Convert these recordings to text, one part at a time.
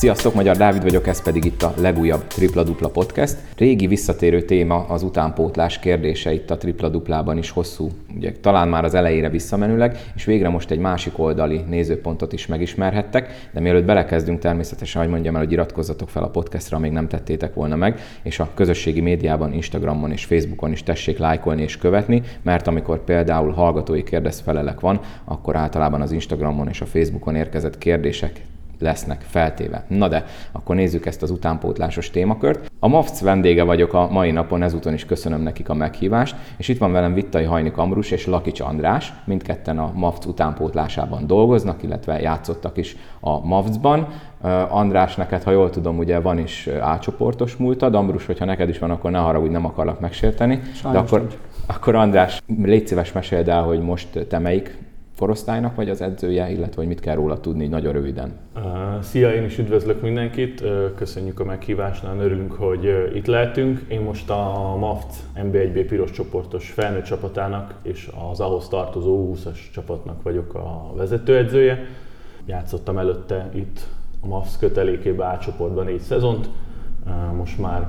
Sziasztok, Magyar Dávid vagyok, ez pedig itt a legújabb Tripla Dupla Podcast. Régi visszatérő téma az utánpótlás kérdése itt a Tripla Duplában is hosszú, ugye talán már az elejére visszamenőleg, és végre most egy másik oldali nézőpontot is megismerhettek, de mielőtt belekezdünk természetesen, hogy mondjam el, hogy iratkozzatok fel a podcastra, amíg nem tettétek volna meg, és a közösségi médiában, Instagramon és Facebookon is tessék lájkolni és követni, mert amikor például hallgatói kérdezfelelek van, akkor általában az Instagramon és a Facebookon érkezett kérdések lesznek feltéve. Na de, akkor nézzük ezt az utánpótlásos témakört. A MAFC vendége vagyok a mai napon, ezúton is köszönöm nekik a meghívást, és itt van velem Vittai Hajnik Ambrus és Lakics András, mindketten a MAFC utánpótlásában dolgoznak, illetve játszottak is a MAFC-ban. András, neked, ha jól tudom, ugye van is átcsoportos múltad, Ambrus, hogyha neked is van, akkor ne haragudj, nem akarlak megsérteni. Sajnos de akkor, akkor András, légy szíves, meséld el, hogy most te melyik korosztálynak vagy az edzője, illetve hogy mit kell róla tudni nagyon röviden. Szia, én is üdvözlök mindenkit, köszönjük a meghívást, nagyon örülünk, hogy itt lehetünk. Én most a MAFT NB1B piros csoportos felnőtt csapatának és az ahhoz tartozó 20-as csapatnak vagyok a vezetőedzője. Játszottam előtte itt a MAFT kötelékébe A csoportban négy szezont, most már,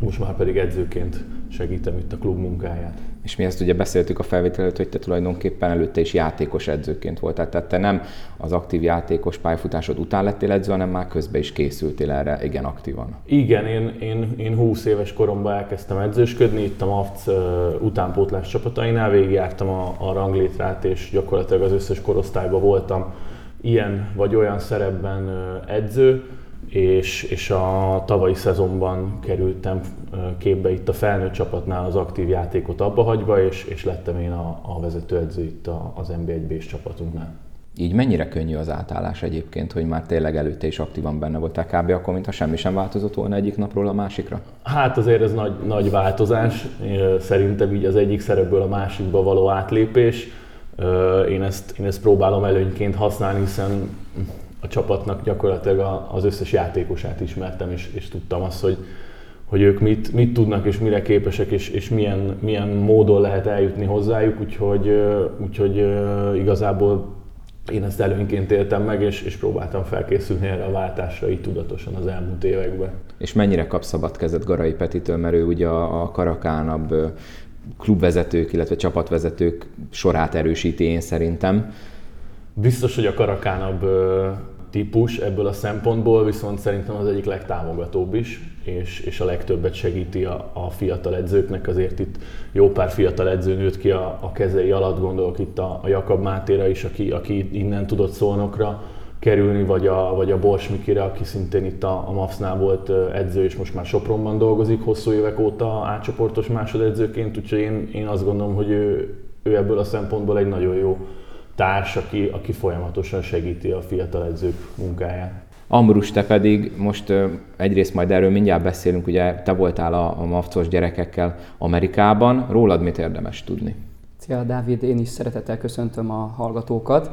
most már pedig edzőként segítem itt a klub munkáját és mi ezt ugye beszéltük a felvétel előtt, hogy te tulajdonképpen előtte is játékos edzőként voltál. Tehát te nem az aktív játékos pályafutásod után lettél edző, hanem már közben is készültél erre igen aktívan. Igen, én, én, én 20 éves koromban elkezdtem edzősködni, itt a MAFC utánpótlás csapatainál, végigjártam a, a ranglétrát, és gyakorlatilag az összes korosztályban voltam ilyen vagy olyan szerepben edző és, és a tavalyi szezonban kerültem képbe itt a felnőtt csapatnál az aktív játékot abba hagyva, és, és lettem én a, a vezetőedző itt a, az NB1-B-s csapatunknál. Így mennyire könnyű az átállás egyébként, hogy már tényleg előtte is aktívan benne voltál kb. akkor, mintha semmi sem változott volna egyik napról a másikra? Hát azért ez nagy, nagy változás. Szerintem így az egyik szerepből a másikba való átlépés. Én ezt, én ezt próbálom előnyként használni, hiszen a csapatnak gyakorlatilag az összes játékosát ismertem, és, és tudtam azt, hogy, hogy ők mit, mit tudnak és mire képesek, és, és milyen, milyen módon lehet eljutni hozzájuk, úgyhogy, úgyhogy igazából én ezt előnyként éltem meg, és, és próbáltam felkészülni erre a váltásra így tudatosan az elmúlt években. És mennyire kap szabad kezet Garai Petitől, mert ő ugye a, a karakánabb klubvezetők, illetve csapatvezetők sorát erősíti én szerintem. Biztos, hogy a karakánabb típus ebből a szempontból, viszont szerintem az egyik legtámogatóbb is, és, és a legtöbbet segíti a, a fiatal edzőknek, azért itt jó pár fiatal edző nőtt ki a, a kezei alatt, gondolok itt a, a Jakab Mátéra is, aki, aki innen tudott szólnokra kerülni, vagy a, vagy a Bors Mikire, aki szintén itt a, a MAFS-nál volt edző, és most már Sopronban dolgozik hosszú évek óta átcsoportos másodedzőként, úgyhogy én, én azt gondolom, hogy ő, ő ebből a szempontból egy nagyon jó társ, aki, aki folyamatosan segíti a fiatal edzők munkáját. Ambrus, te pedig most egyrészt majd erről mindjárt beszélünk, ugye te voltál a, a mafcos gyerekekkel Amerikában, rólad mit érdemes tudni? Szia Dávid, én is szeretettel köszöntöm a hallgatókat.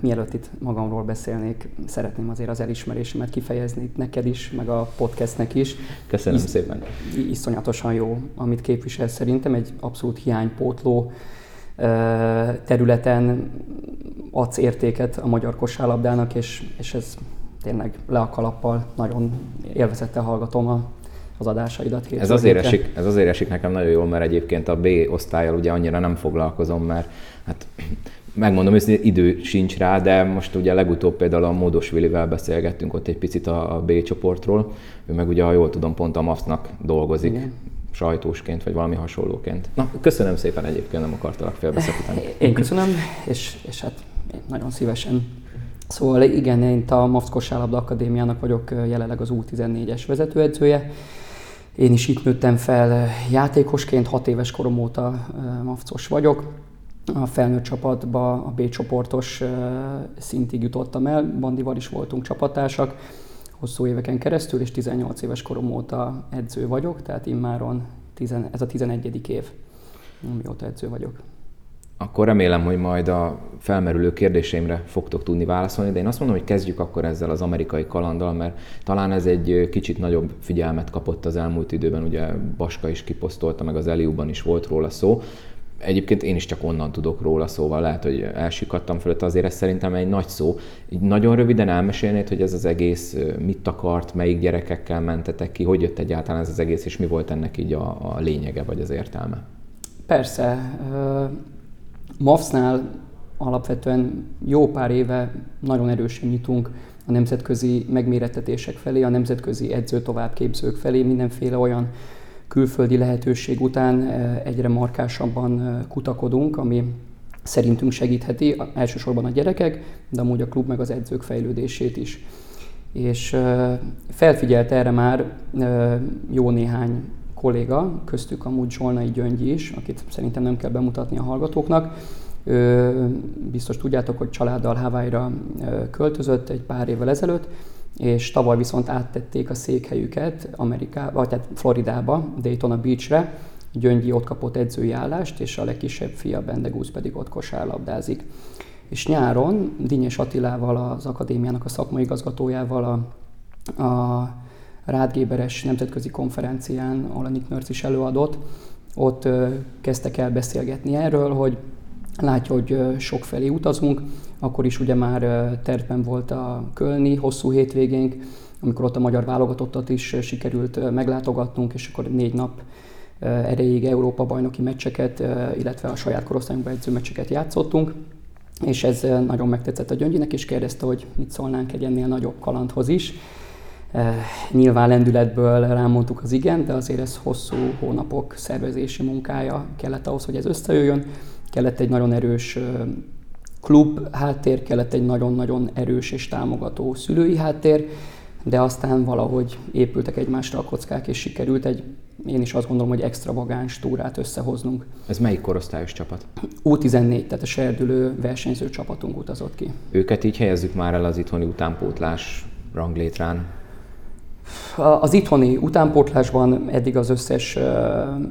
Mielőtt itt magamról beszélnék, szeretném azért az elismerésemet kifejezni itt neked is, meg a podcastnek is. Köszönöm Is, szépen. Iszonyatosan jó, amit képvisel szerintem, egy abszolút hiánypótló területen adsz értéket a magyar kosárlabdának, és, és ez tényleg le a kalappal nagyon élvezettel hallgatom a, az adásaidat. Ez azért, esik, ez azért esik nekem nagyon jól, mert egyébként a B osztályjal ugye annyira nem foglalkozom, mert hát megmondom hogy idő sincs rá, de most ugye legutóbb például a Módos Vilivel beszélgettünk ott egy picit a, a B csoportról, ő meg ugye, ha jól tudom, pont a MAFS-nak dolgozik. Igen sajtósként, vagy valami hasonlóként. Na, köszönöm szépen egyébként, nem akartalak félbeszakítani. Én köszönöm, és, és hát nagyon szívesen. Szóval igen, én a MAFC Kosárlabda Akadémiának vagyok jelenleg az U14-es vezetőedzője. Én is itt nőttem fel játékosként, hat éves korom óta mafcos vagyok. A felnőtt csapatba a B csoportos szintig jutottam el, Bandival is voltunk csapatársak hosszú éveken keresztül, és 18 éves korom óta edző vagyok, tehát immáron tizen, ez a 11. év, mióta edző vagyok. Akkor remélem, hogy majd a felmerülő kérdéseimre fogtok tudni válaszolni, de én azt mondom, hogy kezdjük akkor ezzel az amerikai kalanddal, mert talán ez egy kicsit nagyobb figyelmet kapott az elmúlt időben, ugye Baska is kiposztolta, meg az Eliuban is volt róla szó. Egyébként én is csak onnan tudok róla, szóval lehet, hogy elsikadtam fölött, azért ez szerintem egy nagy szó. Így nagyon röviden elmesélnéd, hogy ez az egész mit akart, melyik gyerekekkel mentetek ki, hogy jött egyáltalán ez az egész, és mi volt ennek így a, a lényege, vagy az értelme? Persze. MAFS-nál alapvetően jó pár éve nagyon erősen nyitunk a nemzetközi megmérettetések felé, a nemzetközi edző továbbképzők felé, mindenféle olyan külföldi lehetőség után egyre markásabban kutakodunk, ami szerintünk segítheti elsősorban a gyerekek, de amúgy a klub meg az edzők fejlődését is. És felfigyelt erre már jó néhány kolléga, köztük amúgy Zsolnai Gyöngyi is, akit szerintem nem kell bemutatni a hallgatóknak. Biztos tudjátok, hogy családdal Hawaii-ra költözött egy pár évvel ezelőtt, és tavaly viszont áttették a székhelyüket Amerikába, tehát Floridába, Daytona Beachre. Gyöngyi ott kapott edzői állást, és a legkisebb fia Bendegúz pedig ott kosárlabdázik. És nyáron Dinnyes Attilával, az akadémiának a szakmai igazgatójával a, a Rádgéberes nemzetközi konferencián, a Nick Nurse is előadott, ott ö, kezdtek el beszélgetni erről, hogy látja, hogy felé utazunk, akkor is ugye már tervben volt a Kölni hosszú hétvégénk, amikor ott a magyar válogatottat is sikerült meglátogatnunk, és akkor négy nap erejéig Európa bajnoki meccseket, illetve a saját korosztályunkban edző meccseket játszottunk. És ez nagyon megtetszett a Gyöngyinek, és kérdezte, hogy mit szólnánk egy ennél nagyobb kalandhoz is. Nyilván lendületből rámondtuk az igen, de azért ez hosszú hónapok szervezési munkája kellett ahhoz, hogy ez összejöjjön kellett egy nagyon erős klub háttér, kellett egy nagyon-nagyon erős és támogató szülői háttér, de aztán valahogy épültek egymásra a kockák, és sikerült egy, én is azt gondolom, hogy extravagáns túrát összehoznunk. Ez melyik korosztályos csapat? U14, tehát a serdülő versenyző csapatunk utazott ki. Őket így helyezzük már el az itthoni utánpótlás ranglétrán. Az itthoni utánpótlásban eddig az összes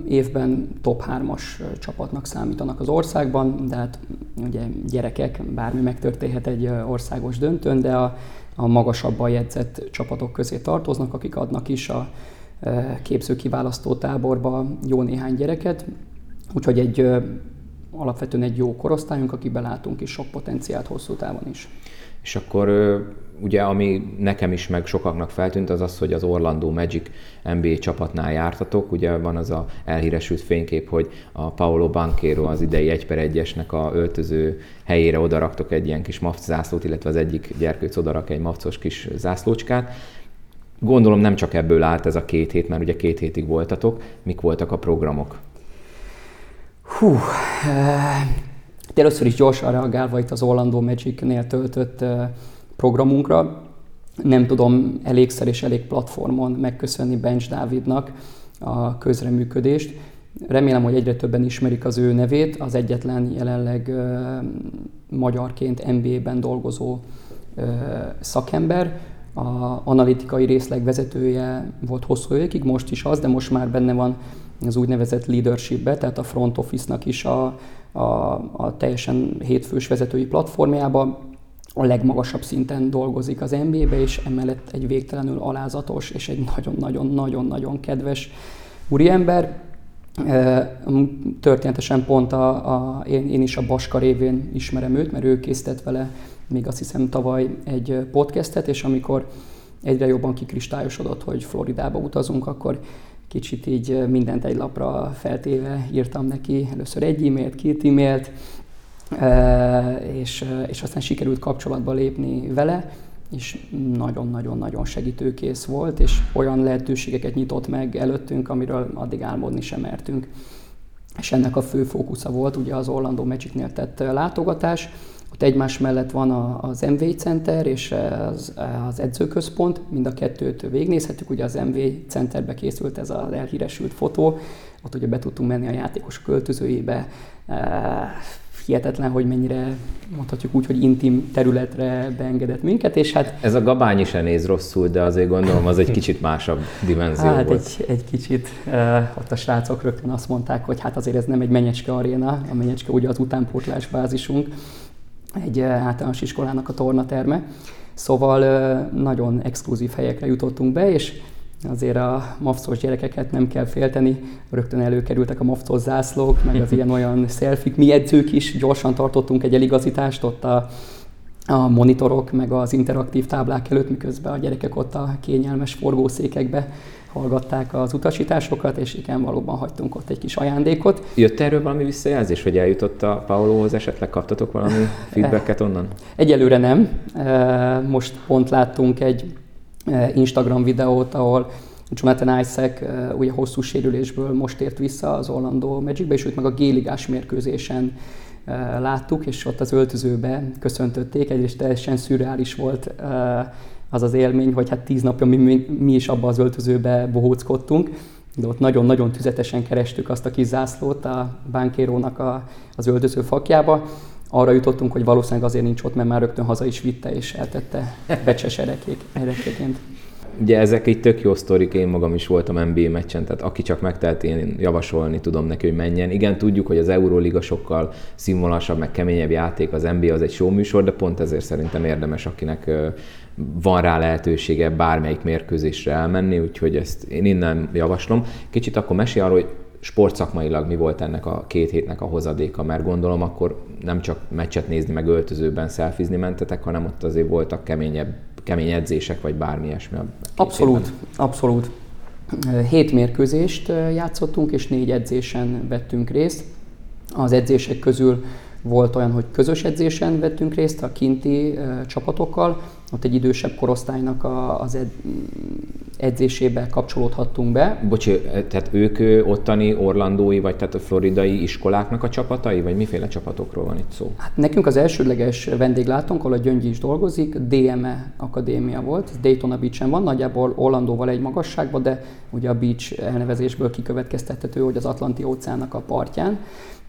évben top 3-as csapatnak számítanak az országban, de hát ugye gyerekek, bármi megtörténhet egy országos döntőn, de a, a magasabban jegyzett csapatok közé tartoznak, akik adnak is a képzőkiválasztó táborba jó néhány gyereket, úgyhogy egy alapvetően egy jó korosztályunk, akiben látunk is sok potenciált hosszú távon is. És akkor ugye ami nekem is meg sokaknak feltűnt, az az, hogy az Orlando Magic NBA csapatnál jártatok. Ugye van az a elhíresült fénykép, hogy a Paolo Banquero az idei 1 per 1 a öltöző helyére odaraktok egy ilyen kis mafc zászlót, illetve az egyik gyerkőc odarak egy mafcos kis zászlócskát. Gondolom nem csak ebből állt ez a két hét, mert ugye két hétig voltatok. Mik voltak a programok? Hú, először is gyorsan reagálva itt az Orlando Magic-nél töltött programunkra, nem tudom elégszer és elég platformon megköszönni Bench Dávidnak a közreműködést. Remélem, hogy egyre többen ismerik az ő nevét, az egyetlen jelenleg magyarként MBA-ben dolgozó szakember. A analitikai részleg vezetője volt hosszú évekig, most is az, de most már benne van az úgynevezett leadership-be, tehát a front office-nak is a, a, a teljesen hétfős vezetői platformjába a legmagasabb szinten dolgozik az NBA-be, és emellett egy végtelenül alázatos és egy nagyon-nagyon-nagyon-nagyon kedves úriember. Történetesen pont a, a, én, én is a Baska révén ismerem őt, mert ő készített vele még azt hiszem tavaly egy podcastet, és amikor egyre jobban kikristályosodott, hogy Floridába utazunk, akkor kicsit így mindent egy lapra feltéve írtam neki, először egy e-mailt, két e-mailt, és, és aztán sikerült kapcsolatba lépni vele, és nagyon-nagyon-nagyon segítőkész volt, és olyan lehetőségeket nyitott meg előttünk, amiről addig álmodni sem mertünk. És ennek a fő fókusza volt ugye az Orlando Magicnél tett látogatás, ott egymás mellett van az MV Center és az, az edzőközpont, mind a kettőt végignézhetjük, ugye az MV Centerbe készült ez az elhíresült fotó, ott ugye be tudtunk menni a játékos költözőjébe, hihetetlen, hogy mennyire mondhatjuk úgy, hogy intim területre beengedett minket, és hát... Ez a gabányi se néz rosszul, de azért gondolom az egy kicsit másabb dimenzió hát volt. Egy, egy kicsit. Ott a srácok rögtön azt mondták, hogy hát azért ez nem egy menyecske aréna, a menyecske ugye az utánpótlás bázisunk, egy általános iskolának a tornaterme. Szóval nagyon exkluzív helyekre jutottunk be, és azért a mafcos gyerekeket nem kell félteni, rögtön előkerültek a mafcos zászlók, meg az ilyen-olyan szelfik. Mi edzők is gyorsan tartottunk egy eligazítást ott a, a monitorok, meg az interaktív táblák előtt, miközben a gyerekek ott a kényelmes forgószékekbe hallgatták az utasításokat, és igen, valóban hagytunk ott egy kis ajándékot. Jött erről valami visszajelzés, vagy eljutott a Paulóhoz, esetleg kaptatok valami feedbacket onnan? Egyelőre nem. Most pont láttunk egy Instagram videót, ahol Jonathan Isaac ugye hosszú sérülésből most ért vissza az Orlando Magicbe, és őt meg a géligás mérkőzésen láttuk, és ott az öltözőbe köszöntötték, egyrészt teljesen szürreális volt az az élmény, hogy hát tíz napja mi, mi is abba az öltözőbe bohóckodtunk, de ott nagyon-nagyon tüzetesen kerestük azt a kis zászlót a bánkérónak a, az öltöző fakjába. Arra jutottunk, hogy valószínűleg azért nincs ott, mert már rögtön haza is vitte és eltette becses erekéként. Ugye ezek egy tök jó sztorik, én magam is voltam NBA meccsen, tehát aki csak megteheti, én javasolni tudom neki, hogy menjen. Igen, tudjuk, hogy az Euróliga sokkal színvonalasabb, meg keményebb játék, az NBA az egy show műsor, de pont ezért szerintem érdemes, akinek van rá lehetősége bármelyik mérkőzésre elmenni, úgyhogy ezt én innen javaslom. Kicsit akkor mesél arról, hogy sportszakmailag mi volt ennek a két hétnek a hozadéka, mert gondolom akkor nem csak meccset nézni, meg öltözőben szelfizni mentetek, hanem ott azért voltak keményebb, kemény edzések, vagy bármi ilyesmi. Abszolút, hétben. abszolút. Hét mérkőzést játszottunk, és négy edzésen vettünk részt. Az edzések közül volt olyan, hogy közös edzésen vettünk részt a kinti csapatokkal, ott egy idősebb korosztálynak az ed, edzésébe kapcsolódhattunk be. Bocsi, tehát ők ottani orlandói, vagy tehát a floridai iskoláknak a csapatai, vagy miféle csapatokról van itt szó? Hát nekünk az elsődleges vendéglátónk, ahol a Gyöngyi is dolgozik, DME Akadémia volt, Daytona Beach-en van, nagyjából Orlandóval egy magasságban, de ugye a beach elnevezésből kikövetkeztethető, hogy az Atlanti óceánnak a partján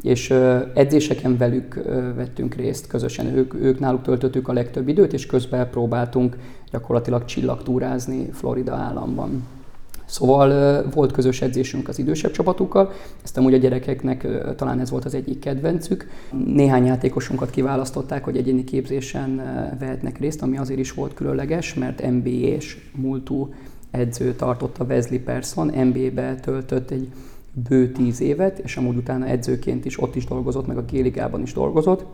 és edzéseken velük vettünk részt közösen, ők, ők náluk töltöttük a legtöbb időt, és közben próbáltunk gyakorlatilag csillagtúrázni Florida államban. Szóval volt közös edzésünk az idősebb csapatukkal, ezt amúgy a gyerekeknek talán ez volt az egyik kedvencük. Néhány játékosunkat kiválasztották, hogy egyéni képzésen vehetnek részt, ami azért is volt különleges, mert NBA-s múltú edző tartotta Wesley Person, NBA-be töltött egy bő tíz évet, és amúgy utána edzőként is ott is dolgozott, meg a Géligában is dolgozott.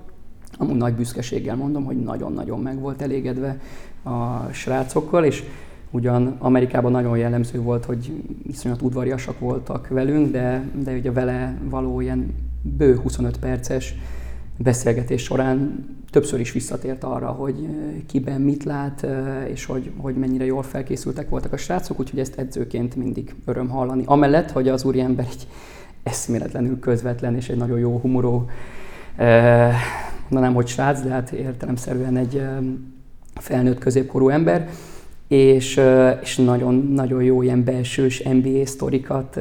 Amúgy nagy büszkeséggel mondom, hogy nagyon-nagyon meg volt elégedve a srácokkal, és ugyan Amerikában nagyon jellemző volt, hogy iszonyat udvariasak voltak velünk, de, de ugye vele való ilyen bő 25 perces beszélgetés során többször is visszatért arra, hogy kiben mit lát, és hogy, hogy mennyire jól felkészültek voltak a srácok, úgyhogy ezt edzőként mindig öröm hallani. Amellett, hogy az úriember egy eszméletlenül közvetlen és egy nagyon jó humoró, mondanám, hogy srác, de hát értelemszerűen egy felnőtt középkorú ember, és, és nagyon, nagyon jó ilyen belsős NBA sztorikat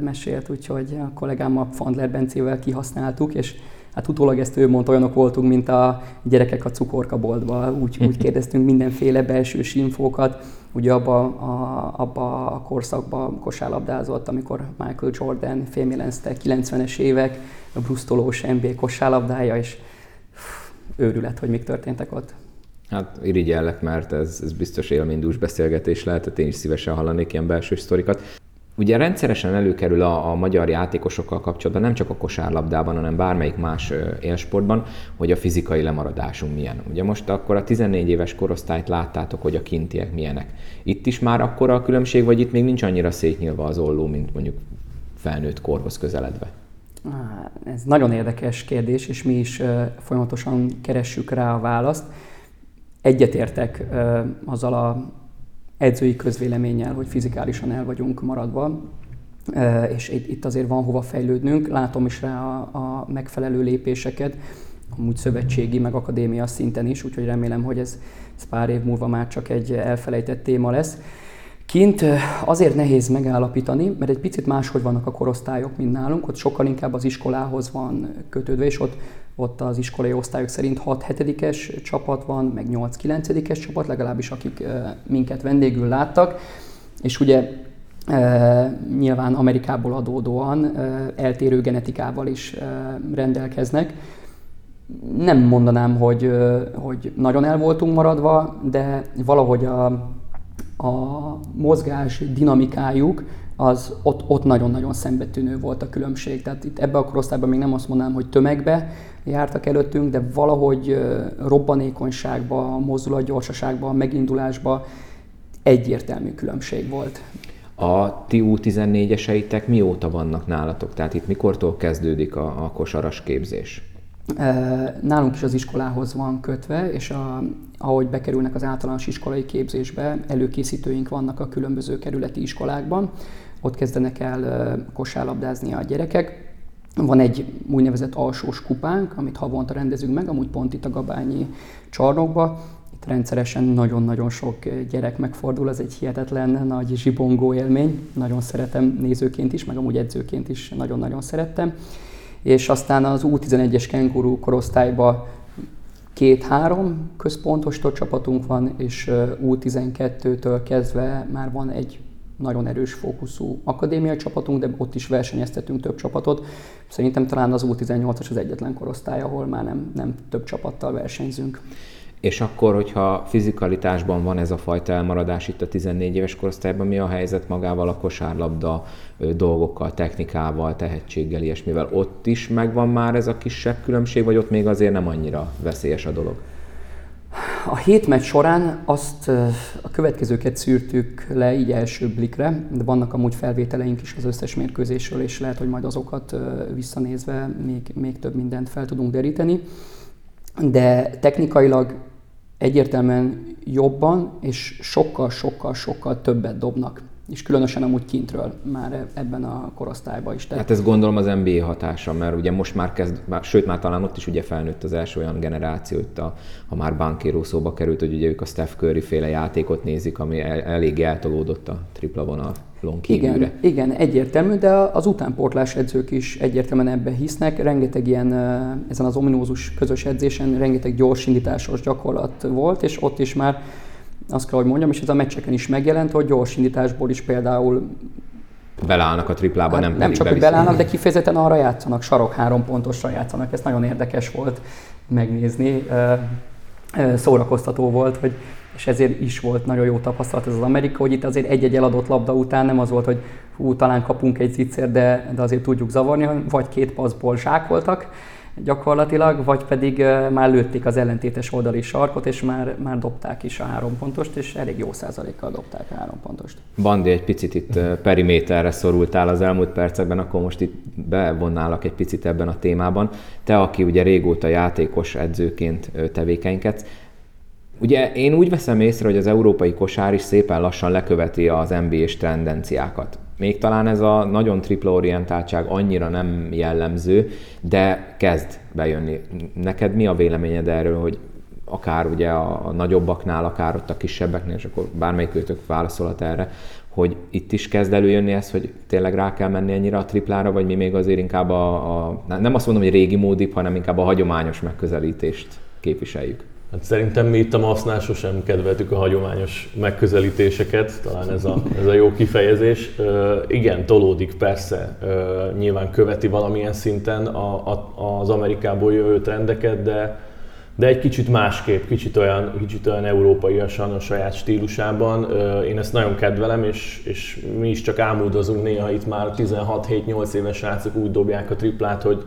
mesélt, úgyhogy a kollégámmal Fandler Bencével kihasználtuk, és Hát utólag ezt ő mondta, olyanok voltunk, mint a gyerekek a cukorkaboltban, úgy, úgy kérdeztünk mindenféle belsős infókat, ugye abba a, abba a korszakban kosárlabdázott, amikor Michael Jordan fémjelenzte 90-es évek, a brusztolós NBA kosárlabdája, és őrület, hogy mik történtek ott. Hát irigyellek, mert ez, ez biztos élménydús beszélgetés lehetett, én is szívesen hallanék ilyen belső sztorikat. Ugye rendszeresen előkerül a, a magyar játékosokkal kapcsolatban, nem csak a kosárlabdában, hanem bármelyik más élsportban, hogy a fizikai lemaradásunk milyen. Ugye most akkor a 14 éves korosztályt láttátok, hogy a kintiek milyenek. Itt is már akkora a különbség, vagy itt még nincs annyira szétnyilva az olló, mint mondjuk felnőtt korhoz közeledve? Ez nagyon érdekes kérdés, és mi is folyamatosan keressük rá a választ. Egyetértek azzal a edzői közvéleménnyel, hogy fizikálisan el vagyunk maradva, és itt azért van hova fejlődnünk. Látom is rá a, a megfelelő lépéseket, amúgy szövetségi, meg akadémia szinten is, úgyhogy remélem, hogy ez, ez pár év múlva már csak egy elfelejtett téma lesz. Kint azért nehéz megállapítani, mert egy picit máshogy vannak a korosztályok, mint nálunk, ott sokkal inkább az iskolához van kötődve, és ott, ott az iskolai osztályok szerint 6-7-es csapat van, meg 8-9-es csapat, legalábbis akik minket vendégül láttak, és ugye nyilván Amerikából adódóan eltérő genetikával is rendelkeznek. Nem mondanám, hogy, hogy nagyon el voltunk maradva, de valahogy a a mozgás dinamikájuk, az ott, ott nagyon-nagyon szembetűnő volt a különbség. Tehát itt ebbe a korosztályban még nem azt mondanám, hogy tömegbe jártak előttünk, de valahogy robbanékonyságban, mozdulatgyorsaságban, megindulásban egyértelmű különbség volt. A ti U14-eseitek mióta vannak nálatok? Tehát itt mikortól kezdődik a, a kosaras képzés? Nálunk is az iskolához van kötve, és a, ahogy bekerülnek az általános iskolai képzésbe, előkészítőink vannak a különböző kerületi iskolákban. Ott kezdenek el kosárlabdázni a gyerekek. Van egy úgynevezett alsós kupánk, amit havonta rendezünk meg, amúgy pont itt a Gabányi csarnokba, rendszeresen nagyon-nagyon sok gyerek megfordul, ez egy hihetetlen nagy zsibongó élmény. Nagyon szeretem nézőként is, meg amúgy edzőként is nagyon-nagyon szerettem. És aztán az U11-es kenguru korosztályba két-három központos csapatunk van, és U12-től kezdve már van egy nagyon erős fókuszú akadémiai csapatunk, de ott is versenyeztetünk több csapatot. Szerintem talán az U18-as az egyetlen korosztály, ahol már nem, nem több csapattal versenyzünk. És akkor, hogyha fizikalitásban van ez a fajta elmaradás itt a 14 éves korosztályban, mi a helyzet magával a kosárlabda dolgokkal, technikával, tehetséggel, ilyesmivel? Ott is megvan már ez a kisebb különbség, vagy ott még azért nem annyira veszélyes a dolog? A hét meccs során azt a következőket szűrtük le így első blikre, de vannak amúgy felvételeink is az összes mérkőzésről, és lehet, hogy majd azokat visszanézve még, még több mindent fel tudunk deríteni. De technikailag egyértelműen jobban és sokkal-sokkal-sokkal többet dobnak. És különösen amúgy kintről már ebben a korosztályban is. Tehát... Hát ez gondolom az NBA hatása, mert ugye most már kezd, már, sőt már talán ott is ugye felnőtt az első olyan generáció, itt a, ha már bankéró szóba került, hogy ugye ők a Steph Curry féle játékot nézik, ami el, elég eltolódott a tripla vonal igen, igen, egyértelmű, de az utánpótlás edzők is egyértelműen ebbe hisznek. Rengeteg ilyen, ezen az ominózus közös edzésen rengeteg gyorsindításos gyakorlat volt, és ott is már azt kell, hogy mondjam, és ez a meccseken is megjelent, hogy gyorsindításból is például Belállnak a triplába, hát nem Nem csak, hogy belállnak, de kifejezetten arra játszanak, sarok három pontosra játszanak. Ez nagyon érdekes volt megnézni. Szórakoztató volt, hogy és ezért is volt nagyon jó tapasztalat ez az Amerika, hogy itt azért egy-egy eladott labda után nem az volt, hogy hú, talán kapunk egy zicser, de, de azért tudjuk zavarni, vagy két passzból zsákoltak gyakorlatilag, vagy pedig már lőtték az ellentétes oldali sarkot, és már, már dobták is a három pontost, és elég jó százalékkal dobták a három pontost. Bandi, egy picit itt periméterre szorultál az elmúlt percekben, akkor most itt bevonnálak egy picit ebben a témában. Te, aki ugye régóta játékos edzőként tevékenykedsz, Ugye én úgy veszem észre, hogy az európai kosár is szépen lassan leköveti az NBA-s tendenciákat. Még talán ez a nagyon tripla orientáltság annyira nem jellemző, de kezd bejönni. Neked mi a véleményed erről, hogy akár ugye a, nagyobbaknál, akár ott a kisebbeknél, és akkor bármelyik őtök válaszolhat erre, hogy itt is kezd előjönni ez, hogy tényleg rá kell menni ennyire a triplára, vagy mi még azért inkább a, a nem azt mondom, hogy régi módip, hanem inkább a hagyományos megközelítést képviseljük. Hát szerintem mi itt a masznál sosem kedveltük a hagyományos megközelítéseket, talán ez a, ez a jó kifejezés. Uh, igen, tolódik persze, uh, nyilván követi valamilyen szinten a, a, az Amerikából jövő trendeket, de, de egy kicsit másképp, kicsit olyan, kicsit olyan európaiasan a saját stílusában. Én ezt nagyon kedvelem, és, és mi is csak álmodozunk néha itt már 16-7-8 éves srácok úgy dobják a triplát, hogy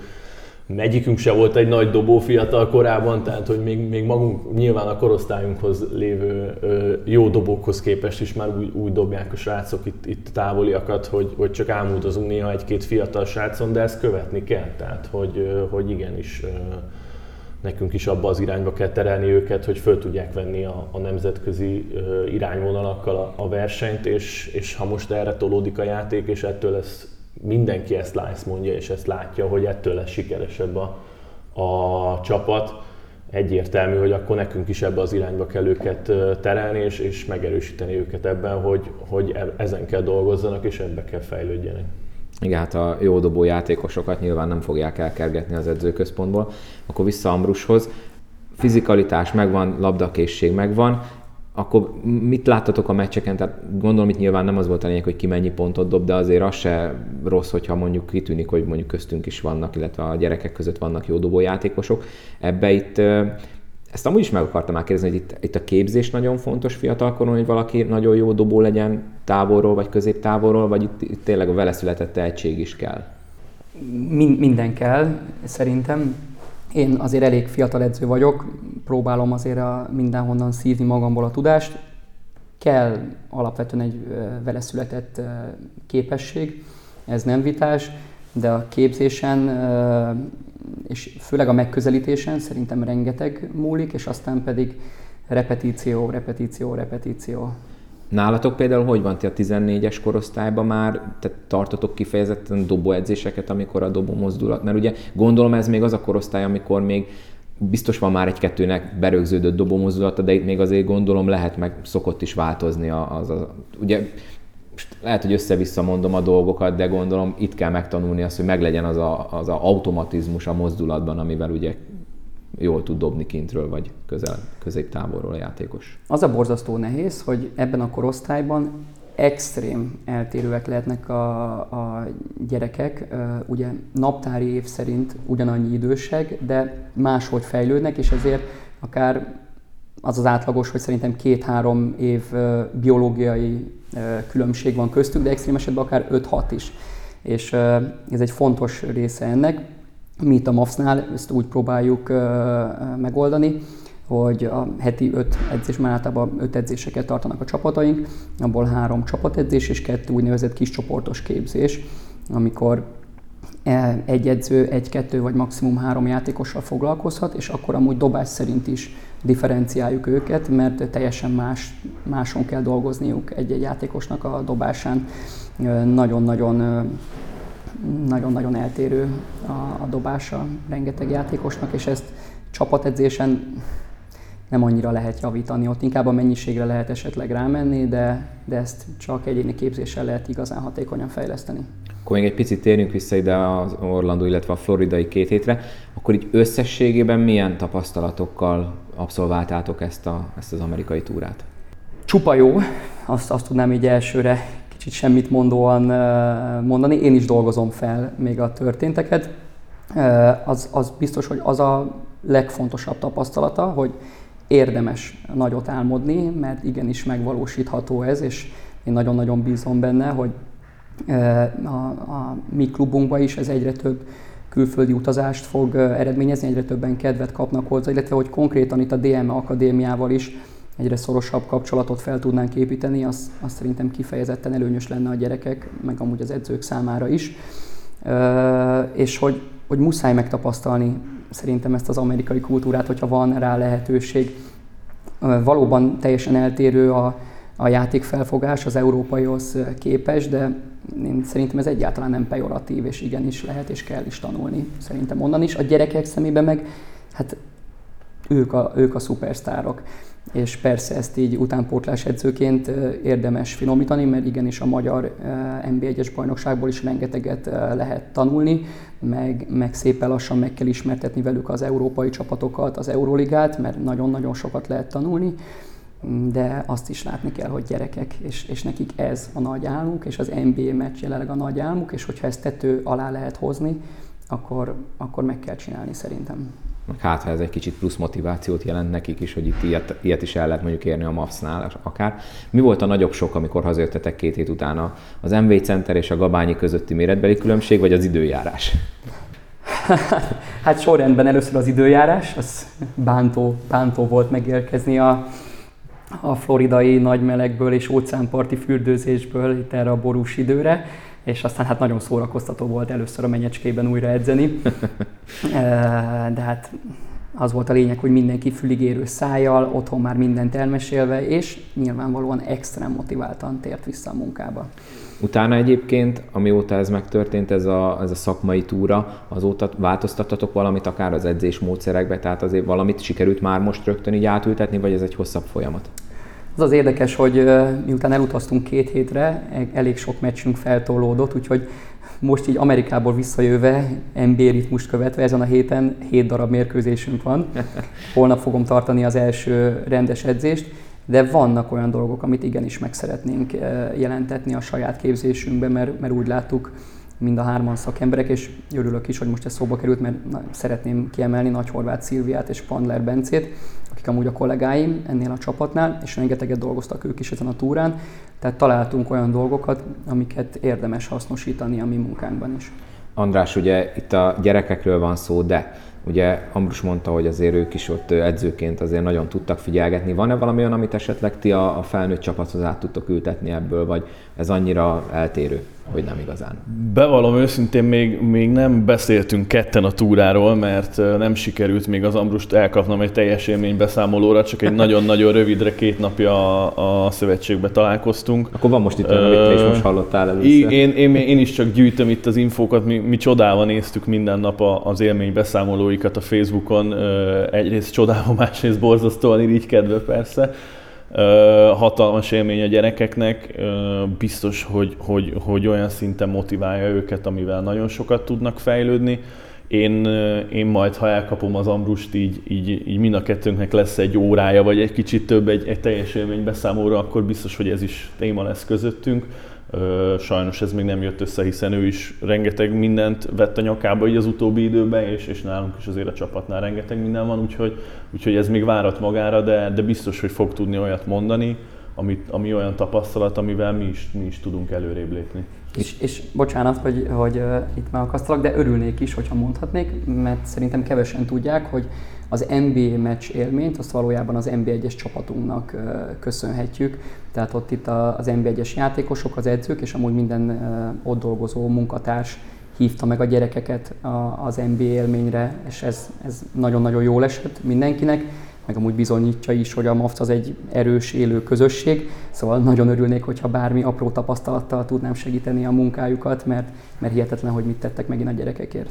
Egyikünk se volt egy nagy dobó fiatal korában, tehát hogy még, még magunk nyilván a korosztályunkhoz lévő ö, jó dobókhoz képest is már úgy, úgy dobják a srácok itt, itt távoliakat, hogy, hogy csak álmodozunk néha egy-két fiatal srácon, de ezt követni kell, tehát hogy, ö, hogy igenis ö, nekünk is abba az irányba kell terelni őket, hogy föl tudják venni a, a nemzetközi ö, irányvonalakkal a, a versenyt, és, és ha most erre tolódik a játék, és ettől lesz mindenki ezt, ezt mondja, és ezt látja, hogy ettől lesz sikeresebb a, a csapat. Egyértelmű, hogy akkor nekünk is ebbe az irányba kell őket terelni, és, és megerősíteni őket ebben, hogy, hogy e, ezen kell dolgozzanak, és ebbe kell fejlődjenek. Igen, hát a jó dobó játékosokat nyilván nem fogják elkergetni az edzőközpontból. Akkor vissza Ambrushoz. Fizikalitás megvan, labdakészség megvan, akkor mit láttatok a meccseken? Tehát gondolom, itt nyilván nem az volt a lényeg, hogy ki mennyi pontot dob, de azért az se rossz, hogyha mondjuk kitűnik, hogy mondjuk köztünk is vannak, illetve a gyerekek között vannak jó dobójátékosok. Ebbe itt ezt amúgy is meg akartam már kérdezni, hogy itt, itt a képzés nagyon fontos fiatalkoron, hogy valaki nagyon jó dobó legyen távolról vagy középtávolról, vagy itt, itt tényleg a vele született tehetség is kell? Min- minden kell, szerintem. Én azért elég fiatal edző vagyok, próbálom azért a mindenhonnan szívni magamból a tudást. Kell alapvetően egy vele született képesség, ez nem vitás, de a képzésen és főleg a megközelítésen szerintem rengeteg múlik, és aztán pedig repetíció, repetíció, repetíció. Nálatok például hogy van? Ti a 14-es korosztályban már, tehát tartotok kifejezetten dobóedzéseket, amikor a dobó mozdulat, mert ugye gondolom ez még az a korosztály, amikor még biztos van már egy-kettőnek berögződött dobó mozdulata, de itt még azért gondolom lehet meg szokott is változni az, az ugye lehet, hogy össze-vissza mondom a dolgokat, de gondolom itt kell megtanulni azt, hogy meglegyen az a, az a automatizmus a mozdulatban, amivel ugye jól tud dobni kintről, vagy közel, középtávolról a játékos. Az a borzasztó nehéz, hogy ebben a korosztályban extrém eltérőek lehetnek a, a gyerekek. Ugye naptári év szerint ugyanannyi idősek, de máshogy fejlődnek, és ezért akár az az átlagos, hogy szerintem két-három év biológiai különbség van köztük, de extrém esetben akár 5-6 is. És ez egy fontos része ennek. Mi itt a MAFS-nál ezt úgy próbáljuk megoldani, hogy a heti öt edzés, már általában öt edzéseket tartanak a csapataink, abból három csapatedzés és kettő úgynevezett kis csoportos képzés, amikor e, egy edző, egy-kettő vagy maximum három játékossal foglalkozhat, és akkor amúgy dobás szerint is differenciáljuk őket, mert teljesen más, máson kell dolgozniuk egy-egy játékosnak a dobásán. Nagyon-nagyon nagyon-nagyon eltérő a, a dobása rengeteg játékosnak, és ezt csapatedzésen nem annyira lehet javítani, ott inkább a mennyiségre lehet esetleg rámenni, de, de ezt csak egyéni képzéssel lehet igazán hatékonyan fejleszteni. Akkor még egy picit térjünk vissza ide az Orlando, illetve a floridai két hétre. Akkor így összességében milyen tapasztalatokkal abszolváltátok ezt, a, ezt az amerikai túrát? Csupa jó, azt, azt tudnám így elsőre kicsit semmit mondóan mondani. Én is dolgozom fel még a történteket. Az, az biztos, hogy az a legfontosabb tapasztalata, hogy érdemes nagyot álmodni, mert igenis megvalósítható ez, és én nagyon-nagyon bízom benne, hogy a, a mi klubunkban is ez egyre több külföldi utazást fog eredményezni, egyre többen kedvet kapnak hozzá, illetve hogy konkrétan itt a DME Akadémiával is egyre szorosabb kapcsolatot fel tudnánk építeni, az, az szerintem kifejezetten előnyös lenne a gyerekek, meg amúgy az edzők számára is. És hogy, hogy muszáj megtapasztalni szerintem ezt az amerikai kultúrát, hogyha van rá lehetőség. Valóban teljesen eltérő a, a játékfelfogás az európaihoz képes, de én szerintem ez egyáltalán nem pejoratív, és igenis lehet és kell is tanulni, szerintem onnan is. A gyerekek szemében meg, hát ők a, ők a szupersztárok. És persze ezt így utánpótlás edzőként érdemes finomítani, mert igenis a magyar NB1-es bajnokságból is rengeteget lehet tanulni, meg, meg szépen lassan meg kell ismertetni velük az európai csapatokat, az Euróligát, mert nagyon-nagyon sokat lehet tanulni de azt is látni kell, hogy gyerekek, és, és nekik ez a nagy álmuk, és az NBA meccs jelenleg a nagy álmuk, és hogyha ezt tető alá lehet hozni, akkor, akkor meg kell csinálni szerintem. Hát, ha ez egy kicsit plusz motivációt jelent nekik is, hogy itt ilyet, ilyet is el lehet mondjuk érni a MAFS-nál akár. Mi volt a nagyobb sok, amikor hazajöttetek két hét utána? Az MV Center és a Gabányi közötti méretbeli különbség, vagy az időjárás? hát sorrendben először az időjárás, az bántó, bántó volt megérkezni a, a floridai nagymelegből és óceánparti fürdőzésből itt erre a borús időre, és aztán hát nagyon szórakoztató volt először a menyecskében újra edzeni. De hát az volt a lényeg, hogy mindenki füligérő szájjal, otthon már mindent elmesélve, és nyilvánvalóan extrém motiváltan tért vissza a munkába. Utána egyébként, amióta ez megtörtént, ez a, ez a szakmai túra, azóta változtattatok valamit akár az edzés módszerekbe, tehát azért valamit sikerült már most rögtön így átültetni, vagy ez egy hosszabb folyamat? Az az érdekes, hogy miután elutaztunk két hétre, e, elég sok meccsünk feltolódott, úgyhogy most így Amerikából visszajöve, NBA ritmust követve, ezen a héten 7 darab mérkőzésünk van. Holnap fogom tartani az első rendes edzést, de vannak olyan dolgok, amit igenis meg szeretnénk jelentetni a saját képzésünkbe, mert, mert úgy láttuk mind a hárman szakemberek, és örülök is, hogy most ez szóba került, mert szeretném kiemelni Nagy Horváth Szilviát és Pandler Bencét, akik amúgy a kollégáim ennél a csapatnál, és rengeteget dolgoztak ők is ezen a túrán, tehát találtunk olyan dolgokat, amiket érdemes hasznosítani a mi munkánkban is. András, ugye itt a gyerekekről van szó, de Ugye Ambrus mondta, hogy azért ők is ott edzőként azért nagyon tudtak figyelgetni. Van-e valami olyan, amit esetleg ti a, felnőtt csapathoz át tudtok ültetni ebből, vagy ez annyira eltérő? Hogy nem igazán. Bevallom őszintén, még, még nem beszéltünk ketten a túráról, mert nem sikerült még az Ambrust elkapnom egy teljes élménybeszámolóra, csak egy nagyon-nagyon rövidre, két napja a, a szövetségbe találkoztunk. Akkor van most itt olyan, amit te is most hallottál először. Én, én, én is csak gyűjtöm itt az infókat, mi, mi csodálva néztük minden nap az élménybeszámolóikat a Facebookon, egyrészt csodálva, másrészt borzasztóan irigykedve persze hatalmas élmény a gyerekeknek, biztos, hogy, hogy, hogy olyan szinten motiválja őket, amivel nagyon sokat tudnak fejlődni. Én, én majd, ha elkapom az Ambrust, így, így, így mind a kettőnknek lesz egy órája, vagy egy kicsit több egy, egy teljes élménybeszámolóra, akkor biztos, hogy ez is téma lesz közöttünk. Sajnos ez még nem jött össze, hiszen ő is rengeteg mindent vett a nyakába így az utóbbi időben, és, és nálunk is azért a csapatnál rengeteg minden van, úgyhogy, úgyhogy ez még várat magára, de, de biztos, hogy fog tudni olyat mondani, amit, ami olyan tapasztalat, amivel mi is, mi is tudunk előrébb lépni. És, és bocsánat, hogy, hogy itt megakasztalak, de örülnék is, hogyha mondhatnék, mert szerintem kevesen tudják, hogy az NBA meccs élményt, azt valójában az NBA-es csapatunknak köszönhetjük. Tehát ott itt az NBA-es játékosok, az edzők, és amúgy minden ott dolgozó munkatárs hívta meg a gyerekeket az NBA élményre, és ez, ez nagyon-nagyon jól esett mindenkinek, meg amúgy bizonyítja is, hogy a MAFT az egy erős, élő közösség, szóval nagyon örülnék, hogyha bármi apró tapasztalattal tudnám segíteni a munkájukat, mert, mert hihetetlen, hogy mit tettek megint a gyerekekért.